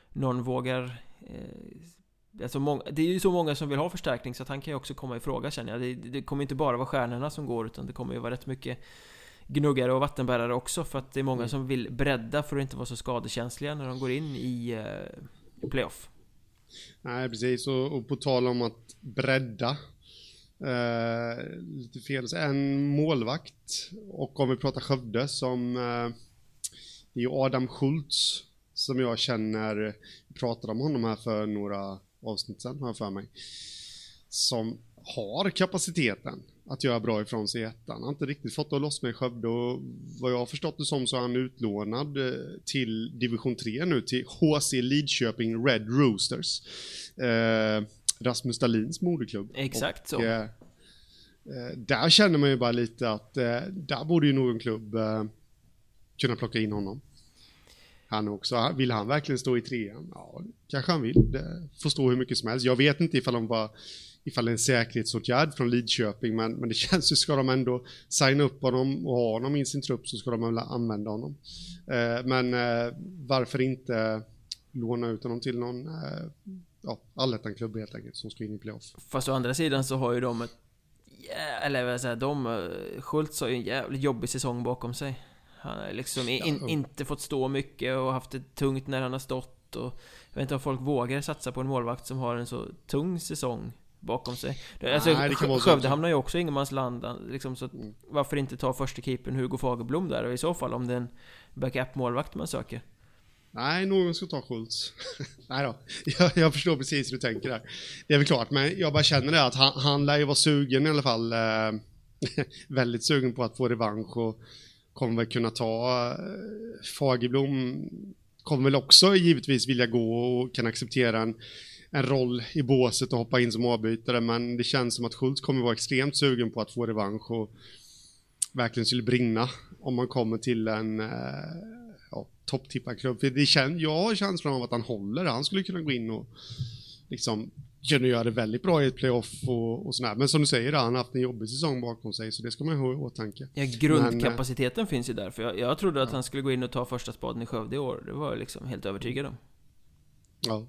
någon vågar... Eh, alltså många, det är ju så många som vill ha förstärkning så att han kan ju också komma i fråga känner jag. Det, det kommer inte bara vara stjärnorna som går utan det kommer ju vara rätt mycket gnuggare och vattenbärare också för att det är många mm. som vill bredda för att inte vara så skadekänsliga när de går in i eh, playoff. Nej, precis. Och, och på tal om att bredda. Eh, lite fel. En målvakt. Och om vi pratar Skövde som... Eh, det är ju Adam Schultz som jag känner, vi pratade om honom här för några avsnitt sedan har jag för mig. Som har kapaciteten att göra bra ifrån sig i ettan. Han har inte riktigt fått det att lossna i Skövde och vad jag har förstått det som så är han utlånad eh, till division 3 nu till HC Lidköping Red Roosters. Eh, Rasmus Dahlins moderklubb. Exakt och, så. Eh, eh, där känner man ju bara lite att eh, där borde ju någon klubb eh, kunna plocka in honom. Han också, vill han verkligen stå i trean? Ja, kanske han vill. Det får stå hur mycket som helst. Jag vet inte ifall de bara ifall det är en säkerhetsåtgärd från Lidköping, men, men det [LAUGHS] känns ju, ska de ändå signa upp honom och ha honom i sin trupp så ska de väl använda honom. Eh, men eh, varför inte låna ut honom till någon eh, ja, allettan-klubb helt enkelt som ska in i playoff. Fast å andra sidan så har ju de ett eller vad säger, de, eh, Schultz har ju en jävligt jobbig säsong bakom sig. Han har liksom in, inte fått stå mycket och haft det tungt när han har stått och Jag vet inte om folk vågar satsa på en målvakt som har en så tung säsong bakom sig. Alltså, Nej, Skövde hamnar ju också i ingenmansland liksom, så mm. Varför inte ta första keepern Hugo Fagerblom där och i så fall om det är en backup-målvakt man söker? Nej, någon ska ta Schultz. [LAUGHS] Nej då, jag, jag, förstår precis hur du tänker där. Det är väl klart, men jag bara känner det att han, han lär ju vara sugen i alla fall. Eh, [LAUGHS] väldigt sugen på att få revansch och kommer väl kunna ta eh, Fagerblom kommer väl också givetvis vilja gå och kan acceptera en en roll i båset och hoppa in som avbytare, men det känns som att Schultz kommer vara extremt sugen på att få revansch och verkligen skulle brinna om man kommer till en eh, ja, topptippad klubb. För det kän, jag har känslan av att han håller, han skulle kunna gå in och liksom kunna göra det väldigt bra i ett playoff och, och sådär. Men som du säger, han har haft en jobbig säsong bakom sig, så det ska man ha i åtanke. Ja, grundkapaciteten Men, finns ju där, för jag, jag trodde att ja. han skulle gå in och ta första spaden i Skövde i år. Det var jag liksom helt övertygad om. Ja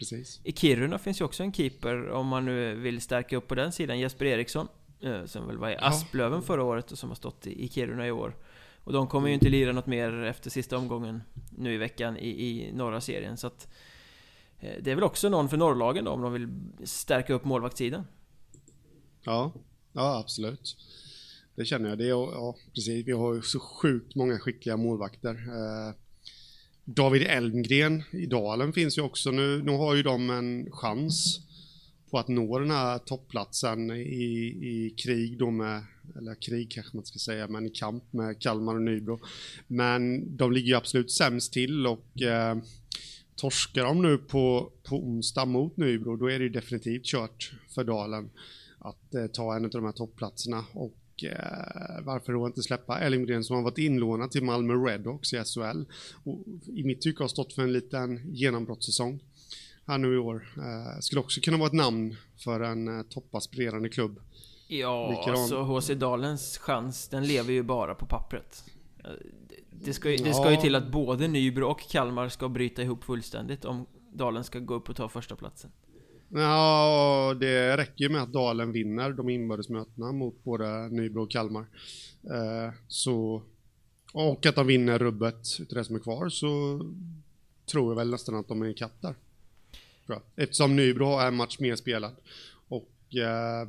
precis. I Kiruna finns ju också en keeper, om man nu vill stärka upp på den sidan, Jesper Eriksson. Eh, som väl var i Asplöven förra året och som har stått i Kiruna i år. Och de kommer ju inte lira något mer efter sista omgången nu i veckan i, i norra serien. Så att eh, det är väl också någon för norrlagen då, om de vill stärka upp målvaktssidan. Ja, ja absolut. Det känner jag. Det är, ja, precis. Vi har ju så sjukt många skickliga målvakter. Eh, David Elmgren i Dalen finns ju också nu. Nu har ju de en chans på att nå den här toppplatsen i, i krig då med, eller krig kanske man ska säga, men i kamp med Kalmar och Nybro. Men de ligger ju absolut sämst till och eh, torskar de nu på, på onsdag mot Nybro, då är det ju definitivt kört för Dalen att eh, ta en av de här toppplatserna. Och eh, varför då inte släppa Elmgren som har varit inlånad till Malmö Redhawks i SHL och i mitt tycke har stått för en liten genombrottssäsong här nu i år. Eh, skulle också kunna vara ett namn för en eh, toppaspirerande klubb. Ja, Likadan. så HC Dalens chans, den lever ju bara på pappret. Det ska, ju, det ska ju till att både Nybro och Kalmar ska bryta ihop fullständigt om Dalen ska gå upp och ta första platsen. Ja, det räcker ju med att Dalen vinner de inbördesmötena mot både Nybro och Kalmar. Eh, så, och att de vinner rubbet utav det som är kvar så tror jag väl nästan att de är ikapp där. Eftersom Nybro har en match mer spelad. Och eh,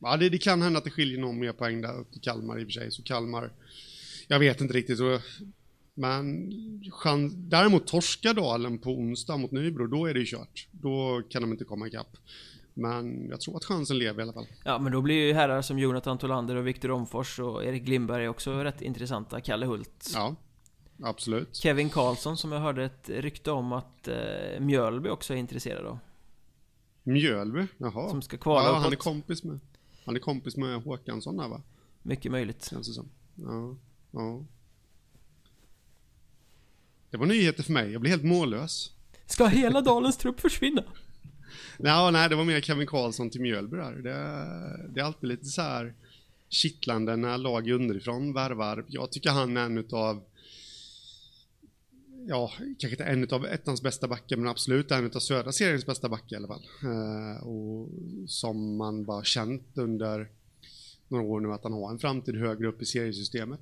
ja, det, det, kan hända att det skiljer någon mer poäng där till Kalmar i och för sig. Så Kalmar, jag vet inte riktigt. Så men chans, däremot torskar Dalen på onsdag mot Nybro, då är det ju kört. Då kan de inte komma ikapp. Men jag tror att chansen lever i alla fall. Ja, men då blir ju herrar som Jonathan Tolander och Viktor Omfors och Erik Lindberg också rätt intressanta. Kalle Hult. Ja, absolut. Kevin Karlsson som jag hörde ett rykte om att eh, Mjölby också är intresserad av. Mjölby? Jaha. Som ska kvala ja, han är kompis med Han är kompis med Håkansson där va? Mycket möjligt. Känns det som. Ja, ja. Det var nyheter för mig. Jag blev helt mållös. Ska hela dalens trupp försvinna? Nej, nej, det var mer Kevin Karlsson till Mjölby där. Det, det är alltid lite så här kittlande när lag underifrån värvar. Jag tycker han är en utav ja, kanske inte en av ettans bästa backar, men absolut en av södra seriens bästa backar i alla fall. Eh, och som man bara känt under några år nu att han har en framtid högre upp i seriesystemet.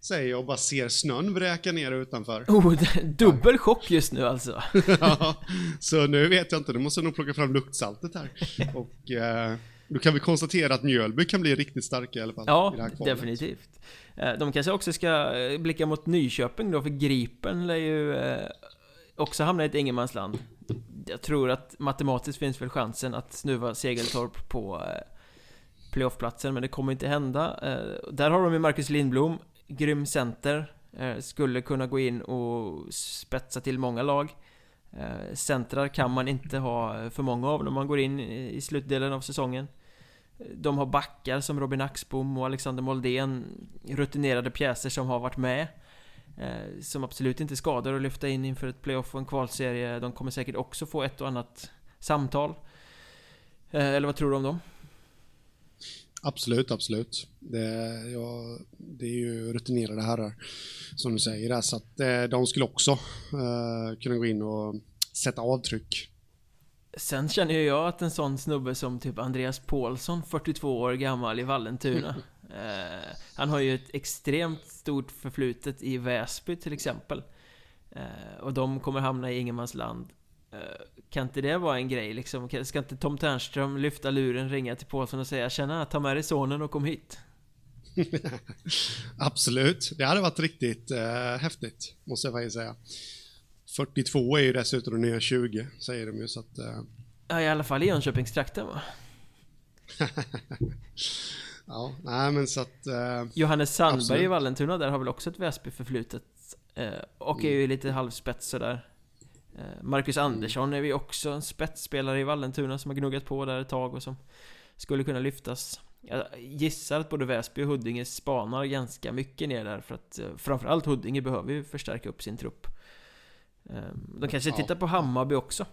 Säger jag och bara ser snön vräka ner utanför. [LAUGHS] Oh, dubbel chock just nu alltså. [LAUGHS] ja, så nu vet jag inte, nu måste jag nog plocka fram luktsaltet här. Och eh, då kan vi konstatera att Mjölby kan bli riktigt starka i alla fall. Ja, definitivt. Eh, De kanske också ska eh, blicka mot Nyköping då, för Gripen lär ju eh, också hamna i ett ingenmansland. Jag tror att matematiskt finns väl chansen att snuva Segeltorp på playoffplatsen, men det kommer inte hända. Där har de ju Marcus Lindblom, grym center. Skulle kunna gå in och spetsa till många lag. Eh, centrar kan man inte ha eh, för många av när man går in i slutdelen av säsongen. De har backar som Robin Axbom och Alexander Moldén Rutinerade pjäser som har varit med eh, Som absolut inte skadar att lyfta in inför ett playoff och en kvalserie De kommer säkert också få ett och annat samtal Eller vad tror du om dem? Absolut, absolut. Det, ja, det är ju rutinerade herrar, som du säger där, så att eh, de skulle också eh, kunna gå in och sätta avtryck. Sen känner ju jag att en sån snubbe som typ Andreas Paulsson 42 år gammal i Vallentuna [LAUGHS] eh, Han har ju ett extremt stort förflutet i Väsby till exempel eh, Och de kommer hamna i ingenmansland eh, Kan inte det vara en grej liksom? Ska inte Tom Ternström lyfta luren, ringa till Paulsson och säga Tjena, ta med dig sonen och kom hit [LAUGHS] Absolut, det hade varit riktigt eh, häftigt, måste jag faktiskt säga. 42 är ju dessutom de nya 20, säger de ju, så att... Eh, Ja, i alla fall i Jönköpingstrakten va? [LAUGHS] ja, nej men så att... Eh, Johannes Sandberg Absolut. i Vallentuna där har väl också ett Väsby-förflutet eh, Och är ju lite halvspets sådär Marcus Andersson är vi också en spetsspelare i Vallentuna som har gnuggat på där ett tag och som Skulle kunna lyftas. Jag gissar att både Väsby och Huddinge spanar ganska mycket ner där för att eh, Framförallt Huddinge behöver ju förstärka upp sin trupp. Eh, De kanske Ja. tittar på Hammarby också.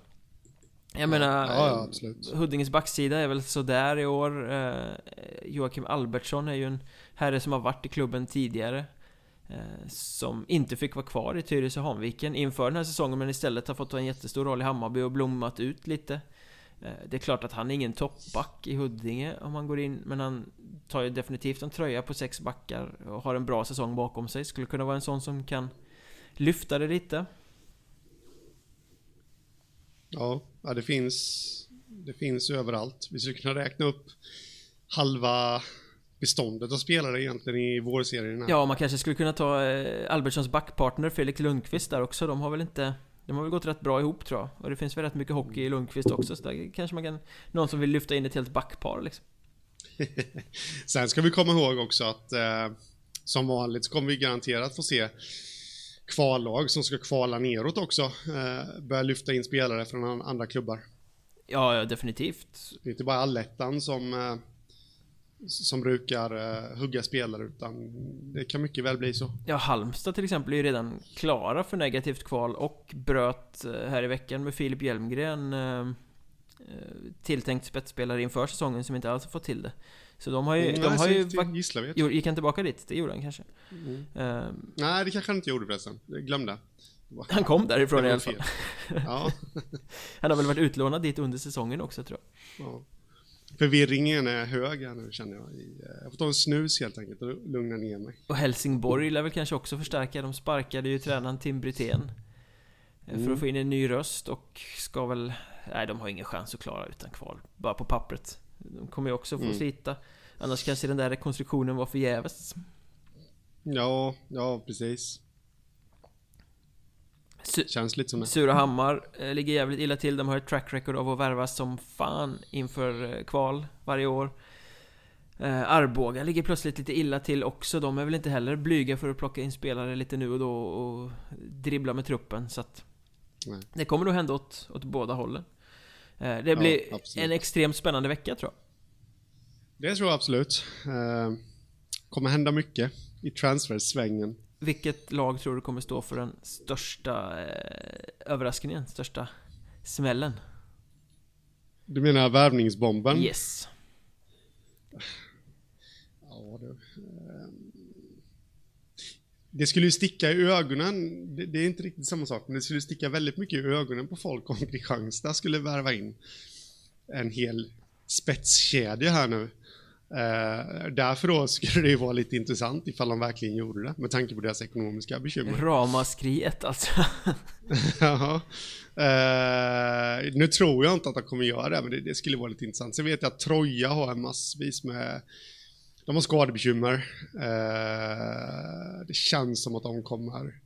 Jag menar ja, ja. Huddinges backsida är väl sådär i år. Eh, Joakim Albertsson är ju en herre som har varit i klubben tidigare. eh, Eh, som inte fick vara kvar i Tyresö Hanviken inför den här säsongen men istället har fått ta en jättestor roll i Hammarby och blommat ut lite. Eh, det är klart att han är ingen toppback i Huddinge om han går in Men han tar ju definitivt en tröja på sex backar och har en bra säsong bakom sig. Skulle kunna vara en sån som kan lyfta det lite. Ja, ja det finns, det finns överallt. Vi skulle kunna räkna upp halva beståndet av spelare egentligen i vårserien. här. Ja, man kanske skulle kunna ta eh, Albertssons backpartner Felix Lundqvist där också. De har väl inte... De har väl gått rätt bra ihop tror jag. Och det finns väl rätt mycket hockey i Lundqvist också. Så där kanske man kan... Någon som vill lyfta in ett helt backpar liksom. [LAUGHS] Sen ska vi komma ihåg också att eh, som vanligt så kommer vi garanterat få se kvallag som ska kvala neråt också. Eh, börja lyfta in spelare från an- andra klubbar. Ja, ja, definitivt. Det är inte bara allettan som, eh, som brukar eh, hugga spelare utan det kan mycket väl bli så. Ja, Halmstad till exempel är ju redan klara för negativt kval och bröt eh, här i veckan med Filip Hjelmgren eh, tilltänkt spetsspelare inför säsongen som inte alls har fått till det. Så de har ju... Mm, de nej, har ju till fak- Gislaved. Jo, Gick han tillbaka dit? Det gjorde han kanske. Mm. Eh, Nej, det kanske han inte gjorde förresten. Jag glömde. han kom därifrån Det i alla fall. Ja, [LAUGHS] Han har väl varit utlånad dit under säsongen också tror jag. ja. Förvirringen är hög här nu känner jag. Eh, Jag får ta en snus helt enkelt och lugna ner mig. Och Helsingborg lär väl kanske också förstärka. De sparkade ju tränaren Tim Brithén. eh, För Mm. att få in en ny röst och ska väl... Nej, de har ingen chans att klara utan kval. Bara på pappret. De kommer ju också få Mm. slita. Annars kanske den där rekonstruktionen var förgäves. Ja, ja precis. Su Känns lite som det. Surahammar eh, ligger jävligt illa till. De har ett track record av att värva som fan inför eh, kval varje år. Eh, Arboga ligger plötsligt lite illa till också. De är väl inte heller blyga för att plocka in spelare lite nu och då och dribbla med truppen. Så att Nej. det kommer nog hända åt, åt båda hållen. Eh, det blir ja, en extremt spännande vecka tror jag. Det tror jag absolut. Eh, kommer hända mycket i transfersvängen. Vilket lag tror du kommer stå för den största eh, överraskningen? Största smällen? Du menar värvningsbomben? Yes. Ja, det, eh, det skulle ju sticka i ögonen, det, det, är inte riktigt samma sak, men det skulle sticka väldigt mycket i ögonen på folk om Kristianstad skulle värva in en hel spetskedja här nu. Uh, därför då skulle det ju vara lite intressant ifall de verkligen gjorde det, med tanke på deras ekonomiska bekymmer. Ramaskriet alltså. [LAUGHS] Jaha. uh, nu tror jag inte att de kommer göra det, men det, det skulle vara lite intressant. Sen vet jag att Troja har en massvis med de har skadebekymmer. Uh, det känns som att de kommer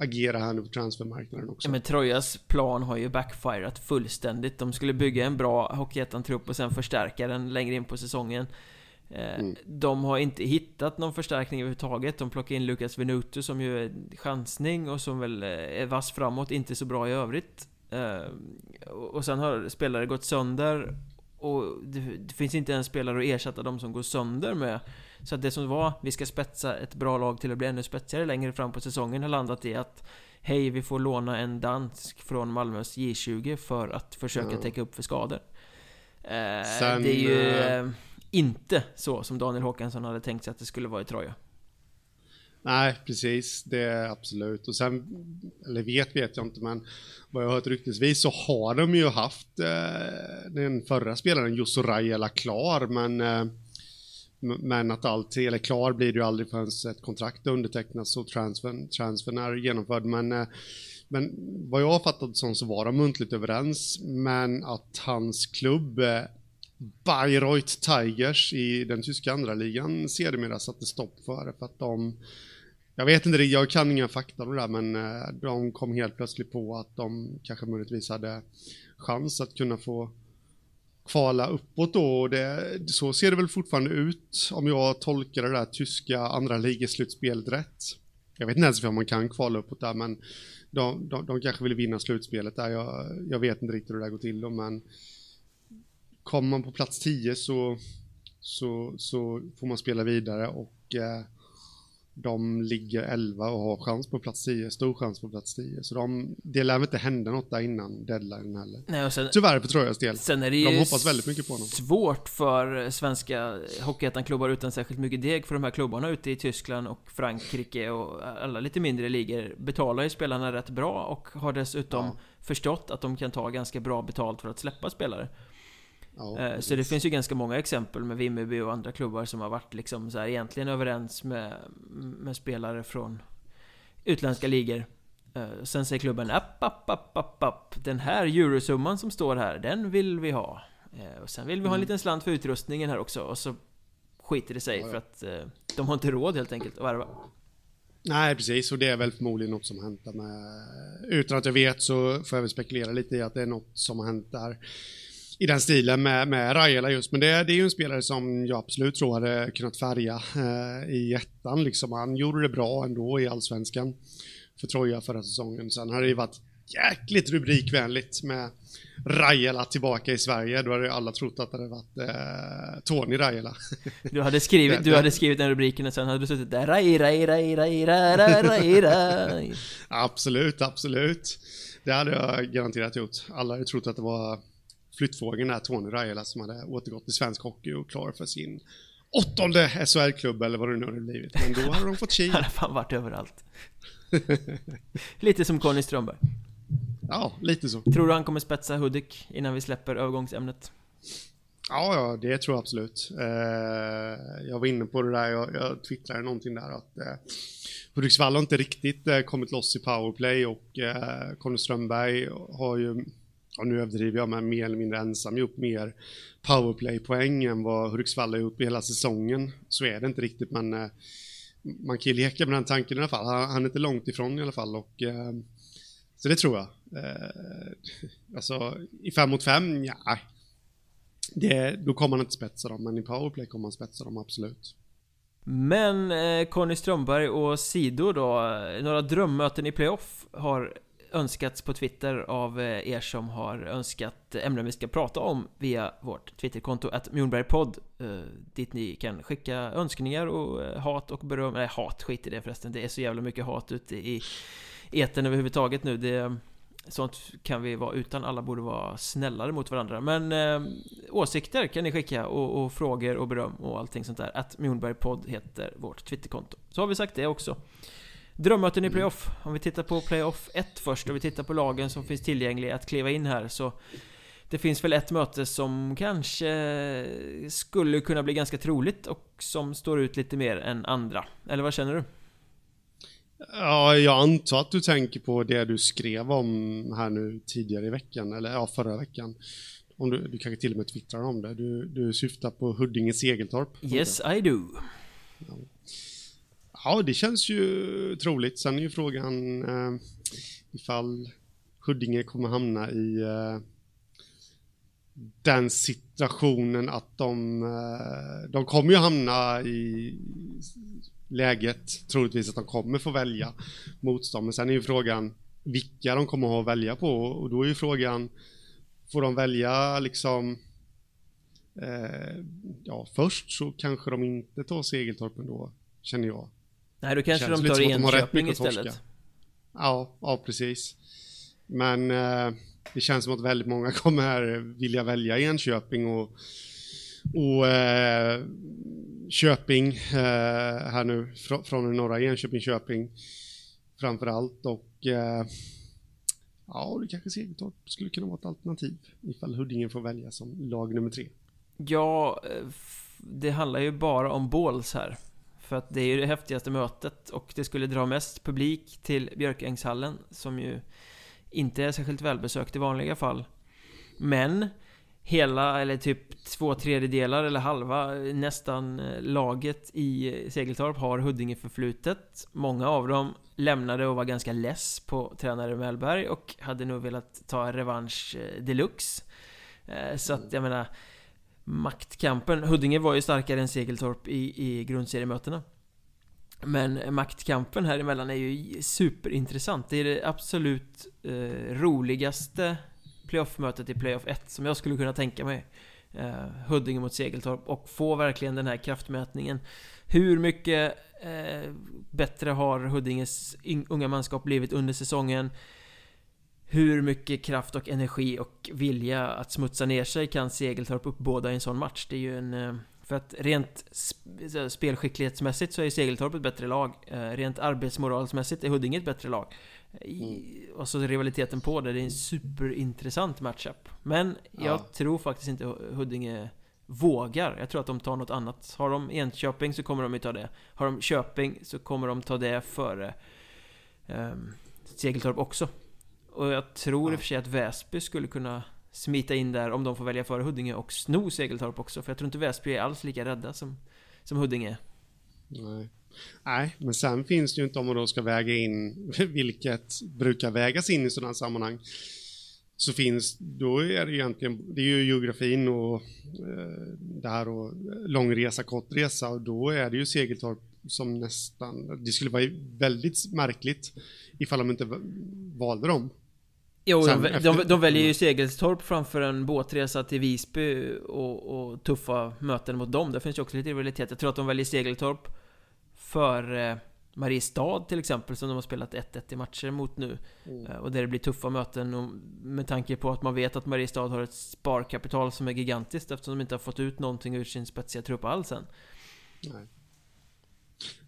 agera här nu på transfermarknaden också. Ja, men Trojas plan har ju backfirat fullständigt. De skulle bygga en bra Hockeyettan-trupp och sen förstärka den längre in på säsongen. Eh, mm. De har inte hittat någon förstärkning överhuvudtaget. De plockar in Lukas Venuto som ju är chansning och som väl eh, är vass framåt, inte så bra i övrigt. Eh, och sen har spelare gått sönder och det finns inte en spelare att ersätta de som går sönder med. Så att det som var, vi ska spetsa ett bra lag till att bli ännu spetsigare längre fram på säsongen har landat i att Hej, vi får låna en dansk från Malmös J20 för att försöka mm. täcka upp för skador. Eh, Sen, det är ju eh, inte så som Daniel Håkansson hade tänkt sig att det skulle vara i Troja. Nej, precis. Det är absolut. Och sen, eller vet vet jag inte, men vad jag har hört ryktesvis så har de ju haft eh, den förra spelaren Jusso Rajala klar, men eh, men att allt, eller klar blir det ju aldrig förrän ett kontrakt undertecknas och transfern, transfern är genomförd. Men, eh, men vad jag har fattat som så var de muntligt överens, men att hans klubb eh, Bayreuth Tigers i den tyska andra ligan sedermera satte stopp för det för att de jag vet inte, jag kan inga fakta om det där, men eh, de kom helt plötsligt på att de kanske möjligtvis hade chans att kunna få kvala uppåt då. Det, så ser det väl fortfarande ut om jag tolkar det där tyska andra ligaslutspelet rätt. Jag vet inte ens om man kan kvala uppåt där, men de, de, de kanske vill vinna slutspelet där. Jag, jag vet inte riktigt hur det där går till då, men kommer man på plats 10 så, så, så får man spela vidare och eh, de ligger 11 och har chans på plats 10, stor chans på plats 10. Så de, det lär väl inte hända något där innan deadline heller. Nej, och sen, Tyvärr för Trojas del. Sen är det de hoppas väldigt mycket på honom. svårt för svenska Hockeyettan-klubbar utan särskilt mycket deg, för de här klubbarna ute i Tyskland och Frankrike och alla lite mindre ligor betalar ju spelarna rätt bra och har dessutom ja. förstått att de kan ta ganska bra betalt för att släppa spelare. Ja, eh, så det finns ju ganska många exempel med Vimmerby och andra klubbar som har varit liksom så här egentligen överens med, med spelare från utländska ligor. Eh, sen säger klubben app, app, app, app, app. Den här eurosumman som står här, den vill vi ha. Eh, och sen vill vi ha en mm. liten slant för utrustningen här också. Och så skiter det sig ja, ja. för att de har inte råd helt enkelt att värva. Nej, precis. Och det är väl förmodligen något som har hänt där med... Utan att jag vet så får jag väl spekulera lite i att det är något som har hänt där i den stilen med, med Rajala just. Men det, det är ju en spelare som jag absolut tror hade kunnat färga eh, i ettan. Liksom. Han gjorde det bra ändå i allsvenskan för Troja förra säsongen. Sen har det ju varit jäkligt rubrikvänligt med Rajala tillbaka i Sverige. Då hade ju alla trott att det hade varit eh, Tony Rajala. Du hade skrivit, du hade skrivit den rubriken och sen hade du suttit där Raj, raj, raj, raj, raj, raj, raj. [LAUGHS] Absolut, absolut. Det hade jag garanterat gjort. Alla hade trott att det var flyttfrågan är Tony Rajala som hade återgått till svensk hockey och klar för sin åttonde SHL-klubb eller vad det nu hade blivit. Men då hade de fått [LAUGHS] kil. Han har fan varit överallt. [LAUGHS] lite som Conny Strömberg. Ja, lite så. Tror du han kommer spetsa Hudik innan vi släpper övergångsämnet? Ja, ja, det tror jag absolut. Eh, jag var inne på det där, jag, jag twittrade någonting där att eh, Hudiksvall har inte riktigt eh, kommit loss i powerplay och eh, Conny Strömberg har ju och nu överdriver jag, men mer eller mindre ensam gjort mer powerplay-poäng än vad Hudiksvall har gjort hela säsongen. Så är det inte riktigt, men eh, man kan ju leka med den tanken i alla fall. Han, han är inte långt ifrån i alla fall och eh, Så det tror jag. Eh, alltså, i fem mot fem, ja. Det, då kommer han inte spetsa dem, men i powerplay kommer han spetsa dem, absolut. Men eh, Conny Strömberg och Sido då, eh, några drömmöten i playoff har önskats på Twitter av eh, er som har önskat ämnen vi ska prata om via vårt Twitterkonto att Mjornbergpodd eh, dit ni kan skicka önskningar och eh, hat och beröm, nej hat, skit i det förresten, det är så jävla mycket hat ute i eten överhuvudtaget nu, det Sånt kan vi vara utan, alla borde vara snällare mot varandra. Men eh, åsikter kan ni skicka och, och, frågor och beröm och allting sånt där. Att Mjornbergpodd heter vårt Twitterkonto. Så har vi sagt det också. Drömmöten i mm. playoff Om vi tittar på playoff 1 först och vi tittar på lagen som finns tillgängliga att kliva in här så Det finns väl ett möte som kanske skulle kunna bli ganska troligt och som står ut lite mer än andra Eller vad känner du? Ja, jag antar att du tänker på det du skrev om här nu tidigare i veckan, eller ja, förra veckan. Om du, du kanske till och med twittrar om det. Du, du syftar på Huddinge Segeltorp. Yes, I do. Ja ja. det känns ju troligt. Sen är ju frågan eh, ifall Huddinge kommer hamna i eh, den situationen att de, eh, de kommer ju hamna i läget troligtvis att de kommer få välja motstånd. Men sen är ju frågan vilka de kommer att välja på och då är ju frågan får de välja liksom eh, ja först så kanske de inte tar Segeltorp ändå känner jag. Nej då kanske de tar Enköping istället. Ja, ja precis. Men eh, det känns som att väldigt många [LAUGHS] kommer vilja välja Enköping och och eh, Köping eh, här nu fr från norra Enköping, Köping framför allt och eh, ja, det kanske Segeltorp skulle kunna vara ett alternativ ifall Huddinge får välja som lag nummer tre. Ja, eh, det handlar ju bara om båls här. För att det är ju det häftigaste mötet och det skulle dra mest publik till Björkängshallen som ju inte är särskilt välbesökt i vanliga fall. Men hela, eller typ två tredjedelar eller halva nästan eh, laget i Segeltorp har Huddinge förflutet. Många av dem lämnade och var ganska less på tränare Mellberg och hade nog velat ta revansch eh, deluxe. Eh, så att jag menar Maktkampen, Huddinge var ju starkare än Segeltorp i, i grundseriemötena. Men maktkampen här emellan är ju superintressant. Det är det absolut eh, roligaste playoff-mötet i playoff 1 som jag skulle kunna tänka mig. Eh, Huddinge mot Segeltorp och få verkligen den här kraftmätningen. Hur mycket eh, bättre har Huddinges unga manskap blivit under säsongen? Hur mycket kraft och energi och vilja att smutsa ner sig kan Segeltorp uppbåda i en sån match? Det är ju en... Eh, för att rent spelskicklighetsmässigt så är Segeltorp ett bättre lag. Eh, rent arbetsmoralsmässigt är Huddinge ett bättre lag. Mm. Och så rivaliteten på det, det är en superintressant matchup. Men jag ja. tror faktiskt inte Huddinge vågar. Jag tror att de tar något annat. Har de Enköping så kommer de ju ta det. Har de Köping så kommer de ta det före um, Segeltorp också. Och jag tror ja. i och för sig att Väsby skulle kunna smita in där om de får välja före Huddinge och sno Segeltorp också. För jag tror inte Väsby är alls lika rädda som, som Huddinge Nej. Nej, men sen finns det ju inte om man då ska väga in, [LAUGHS] vilket brukar vägas in i sådana sammanhang, så finns, då är det egentligen, det är ju geografin och eh, det här och lång resa, kort resa och då är det ju Segeltorp som nästan, det skulle vara väldigt märkligt ifall de inte valde dem. Jo, de, efter... de, de, väljer ju Segeltorp framför en båtresa till Visby och, och, tuffa möten mot dem. Det finns ju också lite rivalitet. Jag tror att de väljer Segeltorp för eh, Mariestad till exempel som de har spelat 1-1 i matcher mot nu. Mm. Eh, och där det blir tuffa möten och med tanke på att man vet att Mariestad har ett sparkapital som är gigantiskt eftersom de inte har fått ut någonting ur sin spetsiga trupp alls än. Nej.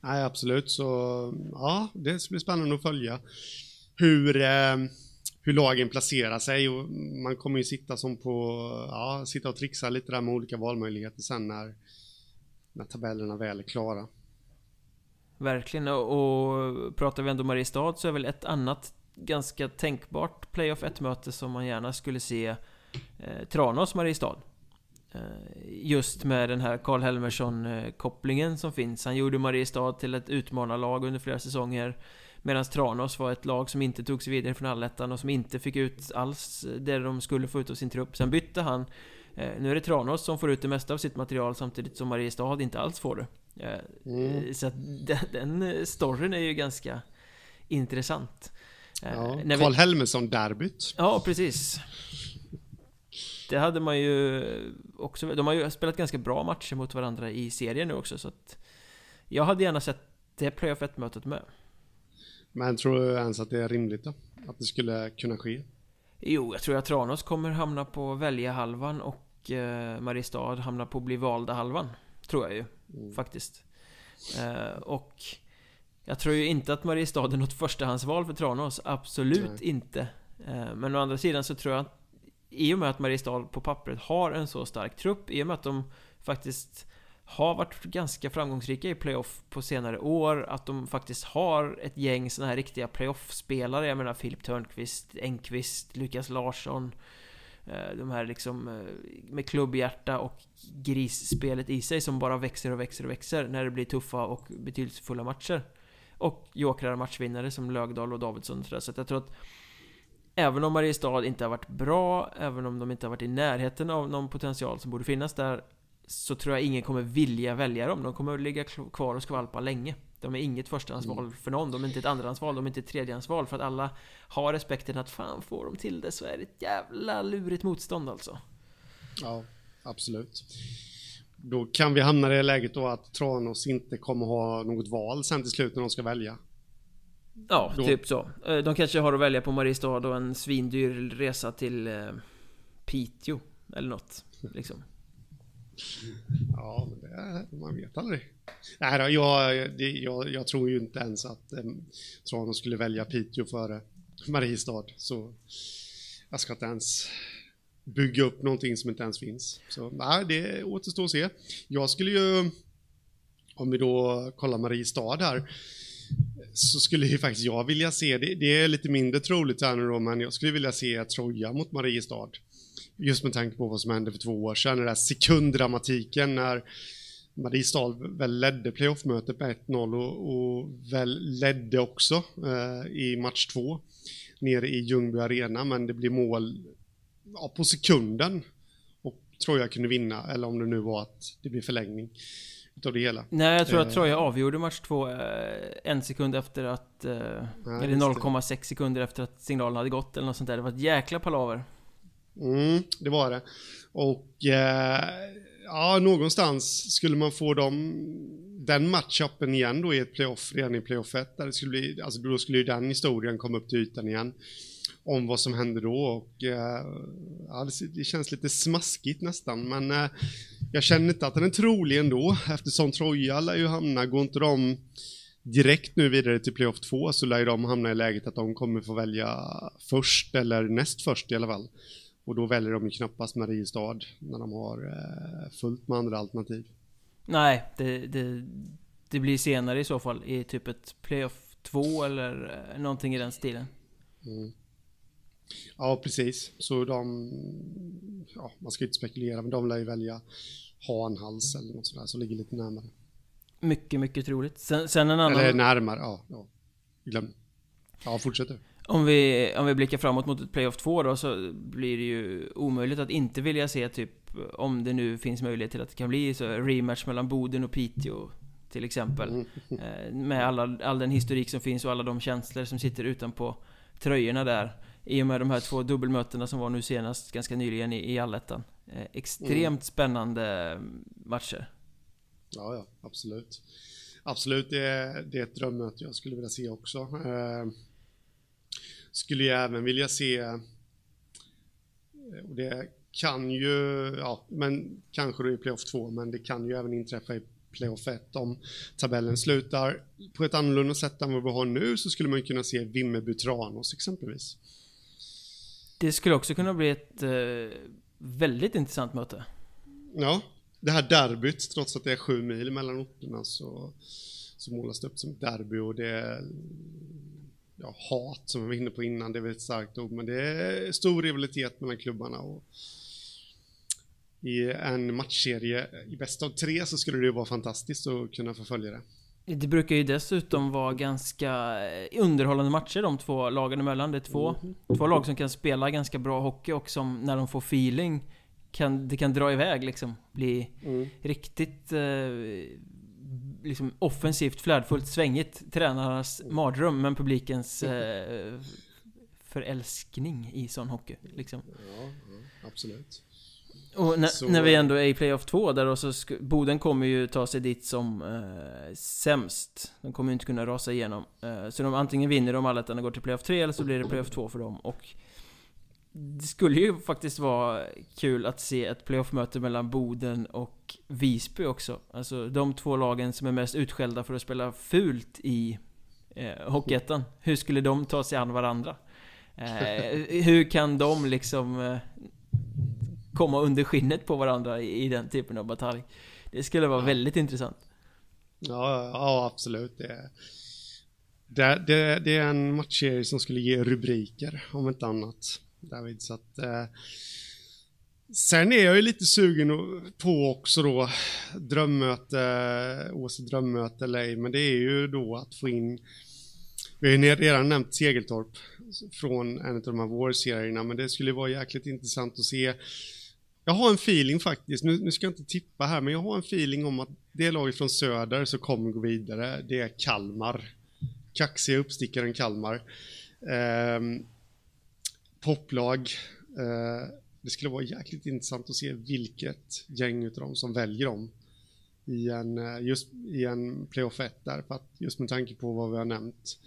Nej, absolut. Så ja, det blir spännande att följa hur, eh, hur lagen placerar sig och man kommer ju sitta som på, ja, sitta och trixa lite där med olika valmöjligheter sen när, när tabellerna väl är klara. Verkligen, och, pratar vi ändå Mariestad så är väl ett annat ganska tänkbart Playoff 1-möte som man gärna skulle se eh, Tranås Mariestad. Eh, just med den här Karl Helmersson-kopplingen eh, som finns. Han gjorde Mariestad till ett utmanarlag under flera säsonger. Medan Tranås var ett lag som inte tog sig vidare från allettan och som inte fick ut alls det de skulle få ut av sin trupp. Sen bytte han. Eh, nu är det Tranås som får ut det mesta av sitt material samtidigt som Mariestad inte alls får det. Eh, mm. Så att den, den storyn är ju ganska intressant. Ja, Karl vi... Helmersson-derbyt. Ja, precis. Det hade man ju också, de har ju spelat ganska bra matcher mot varandra i serien nu också så att Jag hade gärna sett det playoff 1-mötet med. Men tror du ens att det är rimligt då? Att det skulle kunna ske? Jo, jag tror att Tranås kommer hamna på välja-halvan och eh, Mariestad hamnar på bli valda-halvan. Tror jag ju, mm. faktiskt. Eh, och jag tror ju inte att Mariestad är något förstahandsval för Tranås, absolut Nej. inte. Eh, men å andra sidan så tror jag att i och med att Mariestad på pappret har en så stark trupp, i och med att de faktiskt har varit ganska framgångsrika i playoff på senare år, att de faktiskt har ett gäng sådana här riktiga playoff-spelare, jag menar Filip Törnqvist, Engqvist, Lukas Larsson eh, de här liksom eh, med klubbhjärta och grisspelet i sig som bara växer och växer och växer när det blir tuffa och betydelsefulla matcher. Och jokrar matchvinnare som Lögdal och Davidsson och sådär. Så att jag tror att Även om Mariestad inte har varit bra, även om de inte har varit i närheten av någon potential som borde finnas där så tror jag ingen kommer vilja välja dem, de kommer att ligga kvar och skvalpa länge De är inget förstahandsval mm. för någon, de är inte ett andrahandsval, de är inte ett tredjehandsval För att alla har respekten att fan får de till det så är det ett jävla lurigt motstånd alltså Ja, absolut Då kan vi hamna i det läget då att Tranås inte kommer ha något val sen till slut när de ska välja Ja, då. typ så. Eh, de kanske har att välja på Mariestad och en svindyr resa till eh, Piteå eller något liksom. Ja, men det, man vet aldrig. Nej då, jag, det, jag, jag tror ju inte ens att eh, Tranås skulle välja Piteå före Mariestad. Så jag ska inte ens bygga upp någonting som inte ens finns. Så nej, det återstår att se. Jag skulle ju, om vi då kollar Mariestad här, så skulle ju faktiskt jag vilja se, det, det är lite mindre troligt här nu då, men jag skulle vilja se Troja mot Mariestad. Just med tanke på vad som hände för två år sedan, den där sekunddramatiken när Mariestad väl ledde playoffmötet med 1-0 och, och, väl ledde också eh, i match två nere i Ljungby Arena, men det blir mål ja, på sekunden och Troja kunde vinna, eller om det nu var att det blir förlängning utav det hela. Nej, jag tror att eh. Troja avgjorde match två eh, en sekund efter att... Eh, Nej, eller 0,6 sekunder efter att signalen hade gått eller något sånt där. Det var ett jäkla palaver. Mm, det var det. Och eh, ja, någonstans skulle man få dem, den matchupen igen då i ett playoff, redan i playoff 1, där det skulle bli, alltså då skulle ju den historien komma upp till ytan igen om vad som hände då och eh, ja, det, känns lite smaskigt nästan men eh, jag känner inte att den är trolig ändå eftersom Troja lär ju hamna, går inte de direkt nu vidare till playoff 2 så lär ju de hamna i läget att de kommer få välja först eller näst först i alla fall. Och då väljer de ju knappast Mariestad när de har eh, fullt med andra alternativ. Nej, det, det, det blir senare i så fall i typ ett playoff 2 eller eh, någonting i den stilen. Mm. Ja, precis. Så de, ja, man ska inte spekulera, men de lär ju välja hanhals eller något sådär som ligger lite närmare. Mycket, mycket troligt. Sen, sen en annan... Eller närmare, ja. ja. Glöm. Ja, fortsätt du. Om vi, om vi blickar framåt mot ett Playoff 2 då så blir det ju omöjligt att inte vilja se typ om det nu finns möjlighet till att det kan bli så rematch mellan Boden och Piteå till exempel. Mm. Eh, med alla, all den historik som finns och alla de känslor som sitter utanpå tröjorna där. I och med de här två dubbelmötena som var nu senast, ganska nyligen i, i allettan. Eh, extremt mm. spännande matcher. Ja, ja, absolut. Absolut, det är, det är ett drömmöte jag skulle vilja se också. Skulle jag även vilja se, eh, och det kan ju, ja, men kanske då i playoff 2, men det kan ju även inträffa i playoff 1. Om tabellen slutar på ett annorlunda sätt än vad vi har nu så skulle man kunna se Vimmerby Tranås exempelvis. Det skulle också kunna bli ett eh, väldigt intressant möte. Ja, det här derbyt, trots att det är sju mil mellan orterna så, så målas det upp som ett derby och det ja, hat som vi var inne på innan, det är väl ett starkt ord, men det är stor rivalitet mellan klubbarna och i en matchserie i bästa av tre så skulle det ju vara fantastiskt att kunna förfölja det. Det brukar ju dessutom vara ganska eh, underhållande matcher de två lagen emellan. Det är två, mm. två lag som kan spela ganska bra hockey och som när de får feeling kan, det kan dra iväg liksom. Bli mm. riktigt eh, liksom offensivt, flärdfullt, svängigt. Tränarnas mm. mardröm, men publikens eh, förälskning i sån hockey. Liksom. Ja, ja absolut. Och när, så... när, vi ändå är i Playoff 2 där och så Boden kommer ju ta sig dit som eh, sämst. De kommer ju inte kunna rasa igenom. Eh, så de antingen vinner de allettan och går till Playoff 3 eller så blir det Playoff 2 för dem. Och det skulle ju faktiskt vara kul att se ett playoff-möte mellan Boden och Visby också. Alltså de två lagen som är mest utskällda för att spela fult i eh, Hockeyettan. Hur skulle de ta sig an varandra? Eh, hur kan de liksom eh, komma under skinnet på varandra i, i den typen av batalj? Det skulle vara väldigt intressant. Ja, ja absolut. Det, det, det, det är en matchserie som skulle ge rubriker, om inte annat. David, så att eh, Sen är jag ju lite sugen på också då drömmöte, oavsett drömmöte eller ej, men det är ju då att få in vi har ju redan nämnt Segeltorp från en av de här vårserierna, men det skulle vara jäkligt intressant att se. Jag har en feeling faktiskt, nu, nu ska jag inte tippa här, men jag har en feeling om att det laget från söder som kommer gå vidare, det är Kalmar. Kaxiga uppstickaren Kalmar. Um, poplag. Eh, det skulle vara jäkligt intressant att se vilket gäng utav dem som väljer dem i en, eh, just i en playoff 1 där, för att just med tanke på vad vi har nämnt,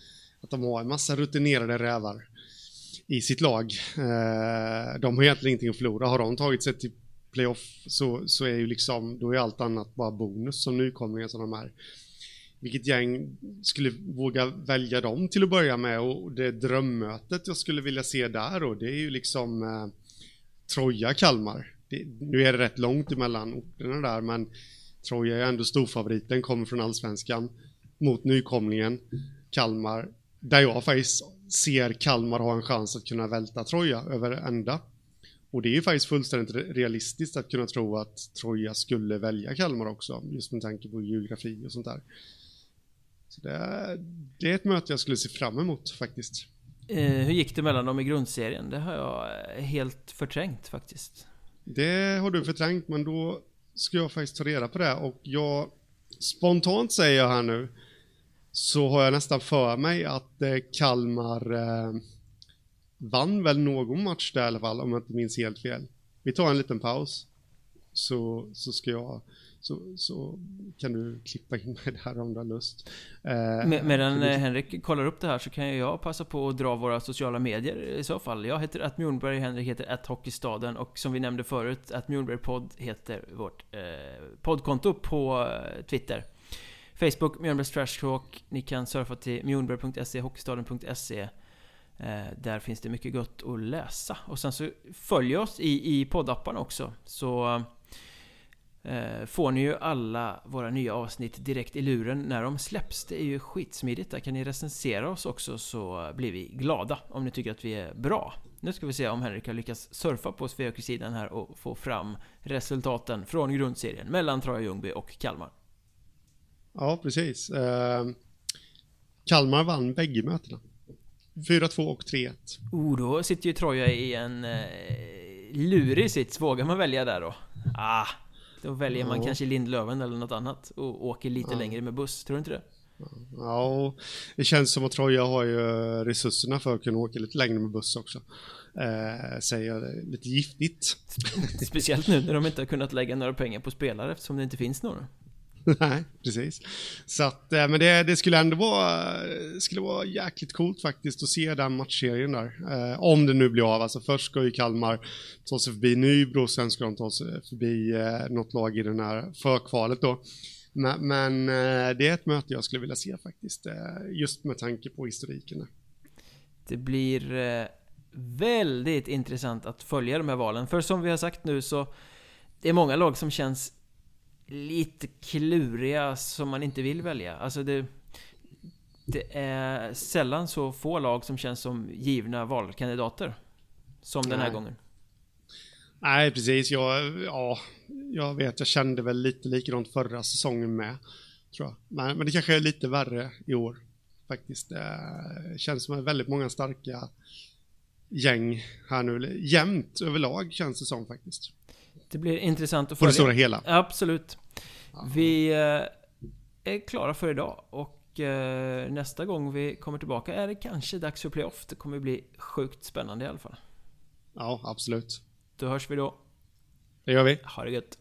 att de har en massa rutinerade rävar i sitt lag. Eh, de har egentligen ingenting att förlora. Har de tagit sig till playoff så, så är ju liksom, då är allt annat bara bonus som nykomlingar som de är vilket gäng skulle våga välja dem till att börja med. Och det drömmötet jag skulle vilja se där. Och det är ju liksom eh, Troja-Kalmar. Nu är det rätt långt emellan orterna där. Men Troja är ändå storfavoriten, kommer från allsvenskan. Mot nykomlingen Kalmar. Där jag faktiskt ser Kalmar ha en chans att kunna välta Troja över ända. Och det är ju faktiskt fullständigt realistiskt att kunna tro att Troja skulle välja Kalmar också, just med tanke på geografi och sånt där. Så det, är, det är ett möte jag skulle se fram emot faktiskt. Eh, hur gick det mellan dem i grundserien? Det har jag eh, helt förträngt faktiskt. Det har du förträngt, men då ska jag faktiskt ta reda på det och jag spontant säger jag här nu så har jag nästan för mig att eh, Kalmar eh, vann väl någon match där i alla fall om jag inte minns helt fel. Vi tar en liten paus så, så ska jag så, så kan du klippa in mig där om du har lust. Eh, Med, medan du... Henrik kollar upp det här så kan jag passa på att dra våra sociala medier i så fall. Jag heter att Mjornberg, Henrik heter att Hockeystaden och som vi nämnde förut, att Mjornberg podd heter vårt eh, poddkonto på eh, Twitter. Facebook, Mjornbergs Trash Talk. Ni kan surfa till mjornberg.se, hockeystaden.se. Eh, där finns det mycket gott att läsa. Och sen så följ oss i, i poddappen också. Så Eh, får ni ju alla våra nya avsnitt direkt i luren när de släpps. Det är ju skitsmidigt. Där kan ni recensera oss också så blir vi glada om ni tycker att vi är bra. Nu ska vi se om Henrik har lyckats surfa på Sveahockey-sidan här och få fram resultaten från grundserien mellan Troja Ljungby och Kalmar. Ja, precis. Eh, Kalmar vann bägge mötena. 4-2 och 3-1. Oh, då sitter ju Troja i en eh, lurig sits. Vågar man välja där då? Ah, då väljer man ja. kanske Lindlöven eller något annat och åker lite ja. längre med buss, tror du inte det? Ja, det känns som att Troja har ju resurserna för att kunna åka lite längre med buss också. Eh, säger lite giftigt. [LAUGHS] Speciellt nu när de inte har kunnat lägga några pengar på spelare eftersom det inte finns några. [LAUGHS] Nej, precis. Så att, eh, men det, det, skulle ändå vara, eh, skulle vara jäkligt coolt faktiskt att se den matchserien där. Eh, om det nu blir av. Alltså först ska ju Kalmar ta sig förbi Nybro, sen ska de ta sig förbi eh, något lag i den här förkvalet då. Men, men eh, det är ett möte jag skulle vilja se faktiskt, eh, just med tanke på historiken. Det blir eh, väldigt intressant att följa de här valen. För som vi har sagt nu så det är många lag som känns lite kluriga som man inte vill välja. Alltså det... Det är sällan så få lag som känns som givna valkandidater. Som den här gången. Nej, precis. Jag, ja, jag vet, jag kände väl lite likadant förra säsongen med. tror jag. Men, men det kanske är lite värre i år faktiskt. Det känns som att väldigt många starka gäng här nu. Jämnt överlag känns det som faktiskt. Det blir intressant att På det följa. stora hela. Absolut. Vi eh, är klara för idag och eh, nästa gång vi kommer tillbaka är det kanske dags för playoff. Det kommer bli sjukt spännande i alla fall. Ja, absolut. Då hörs vi då. Det gör vi. Ha det gött.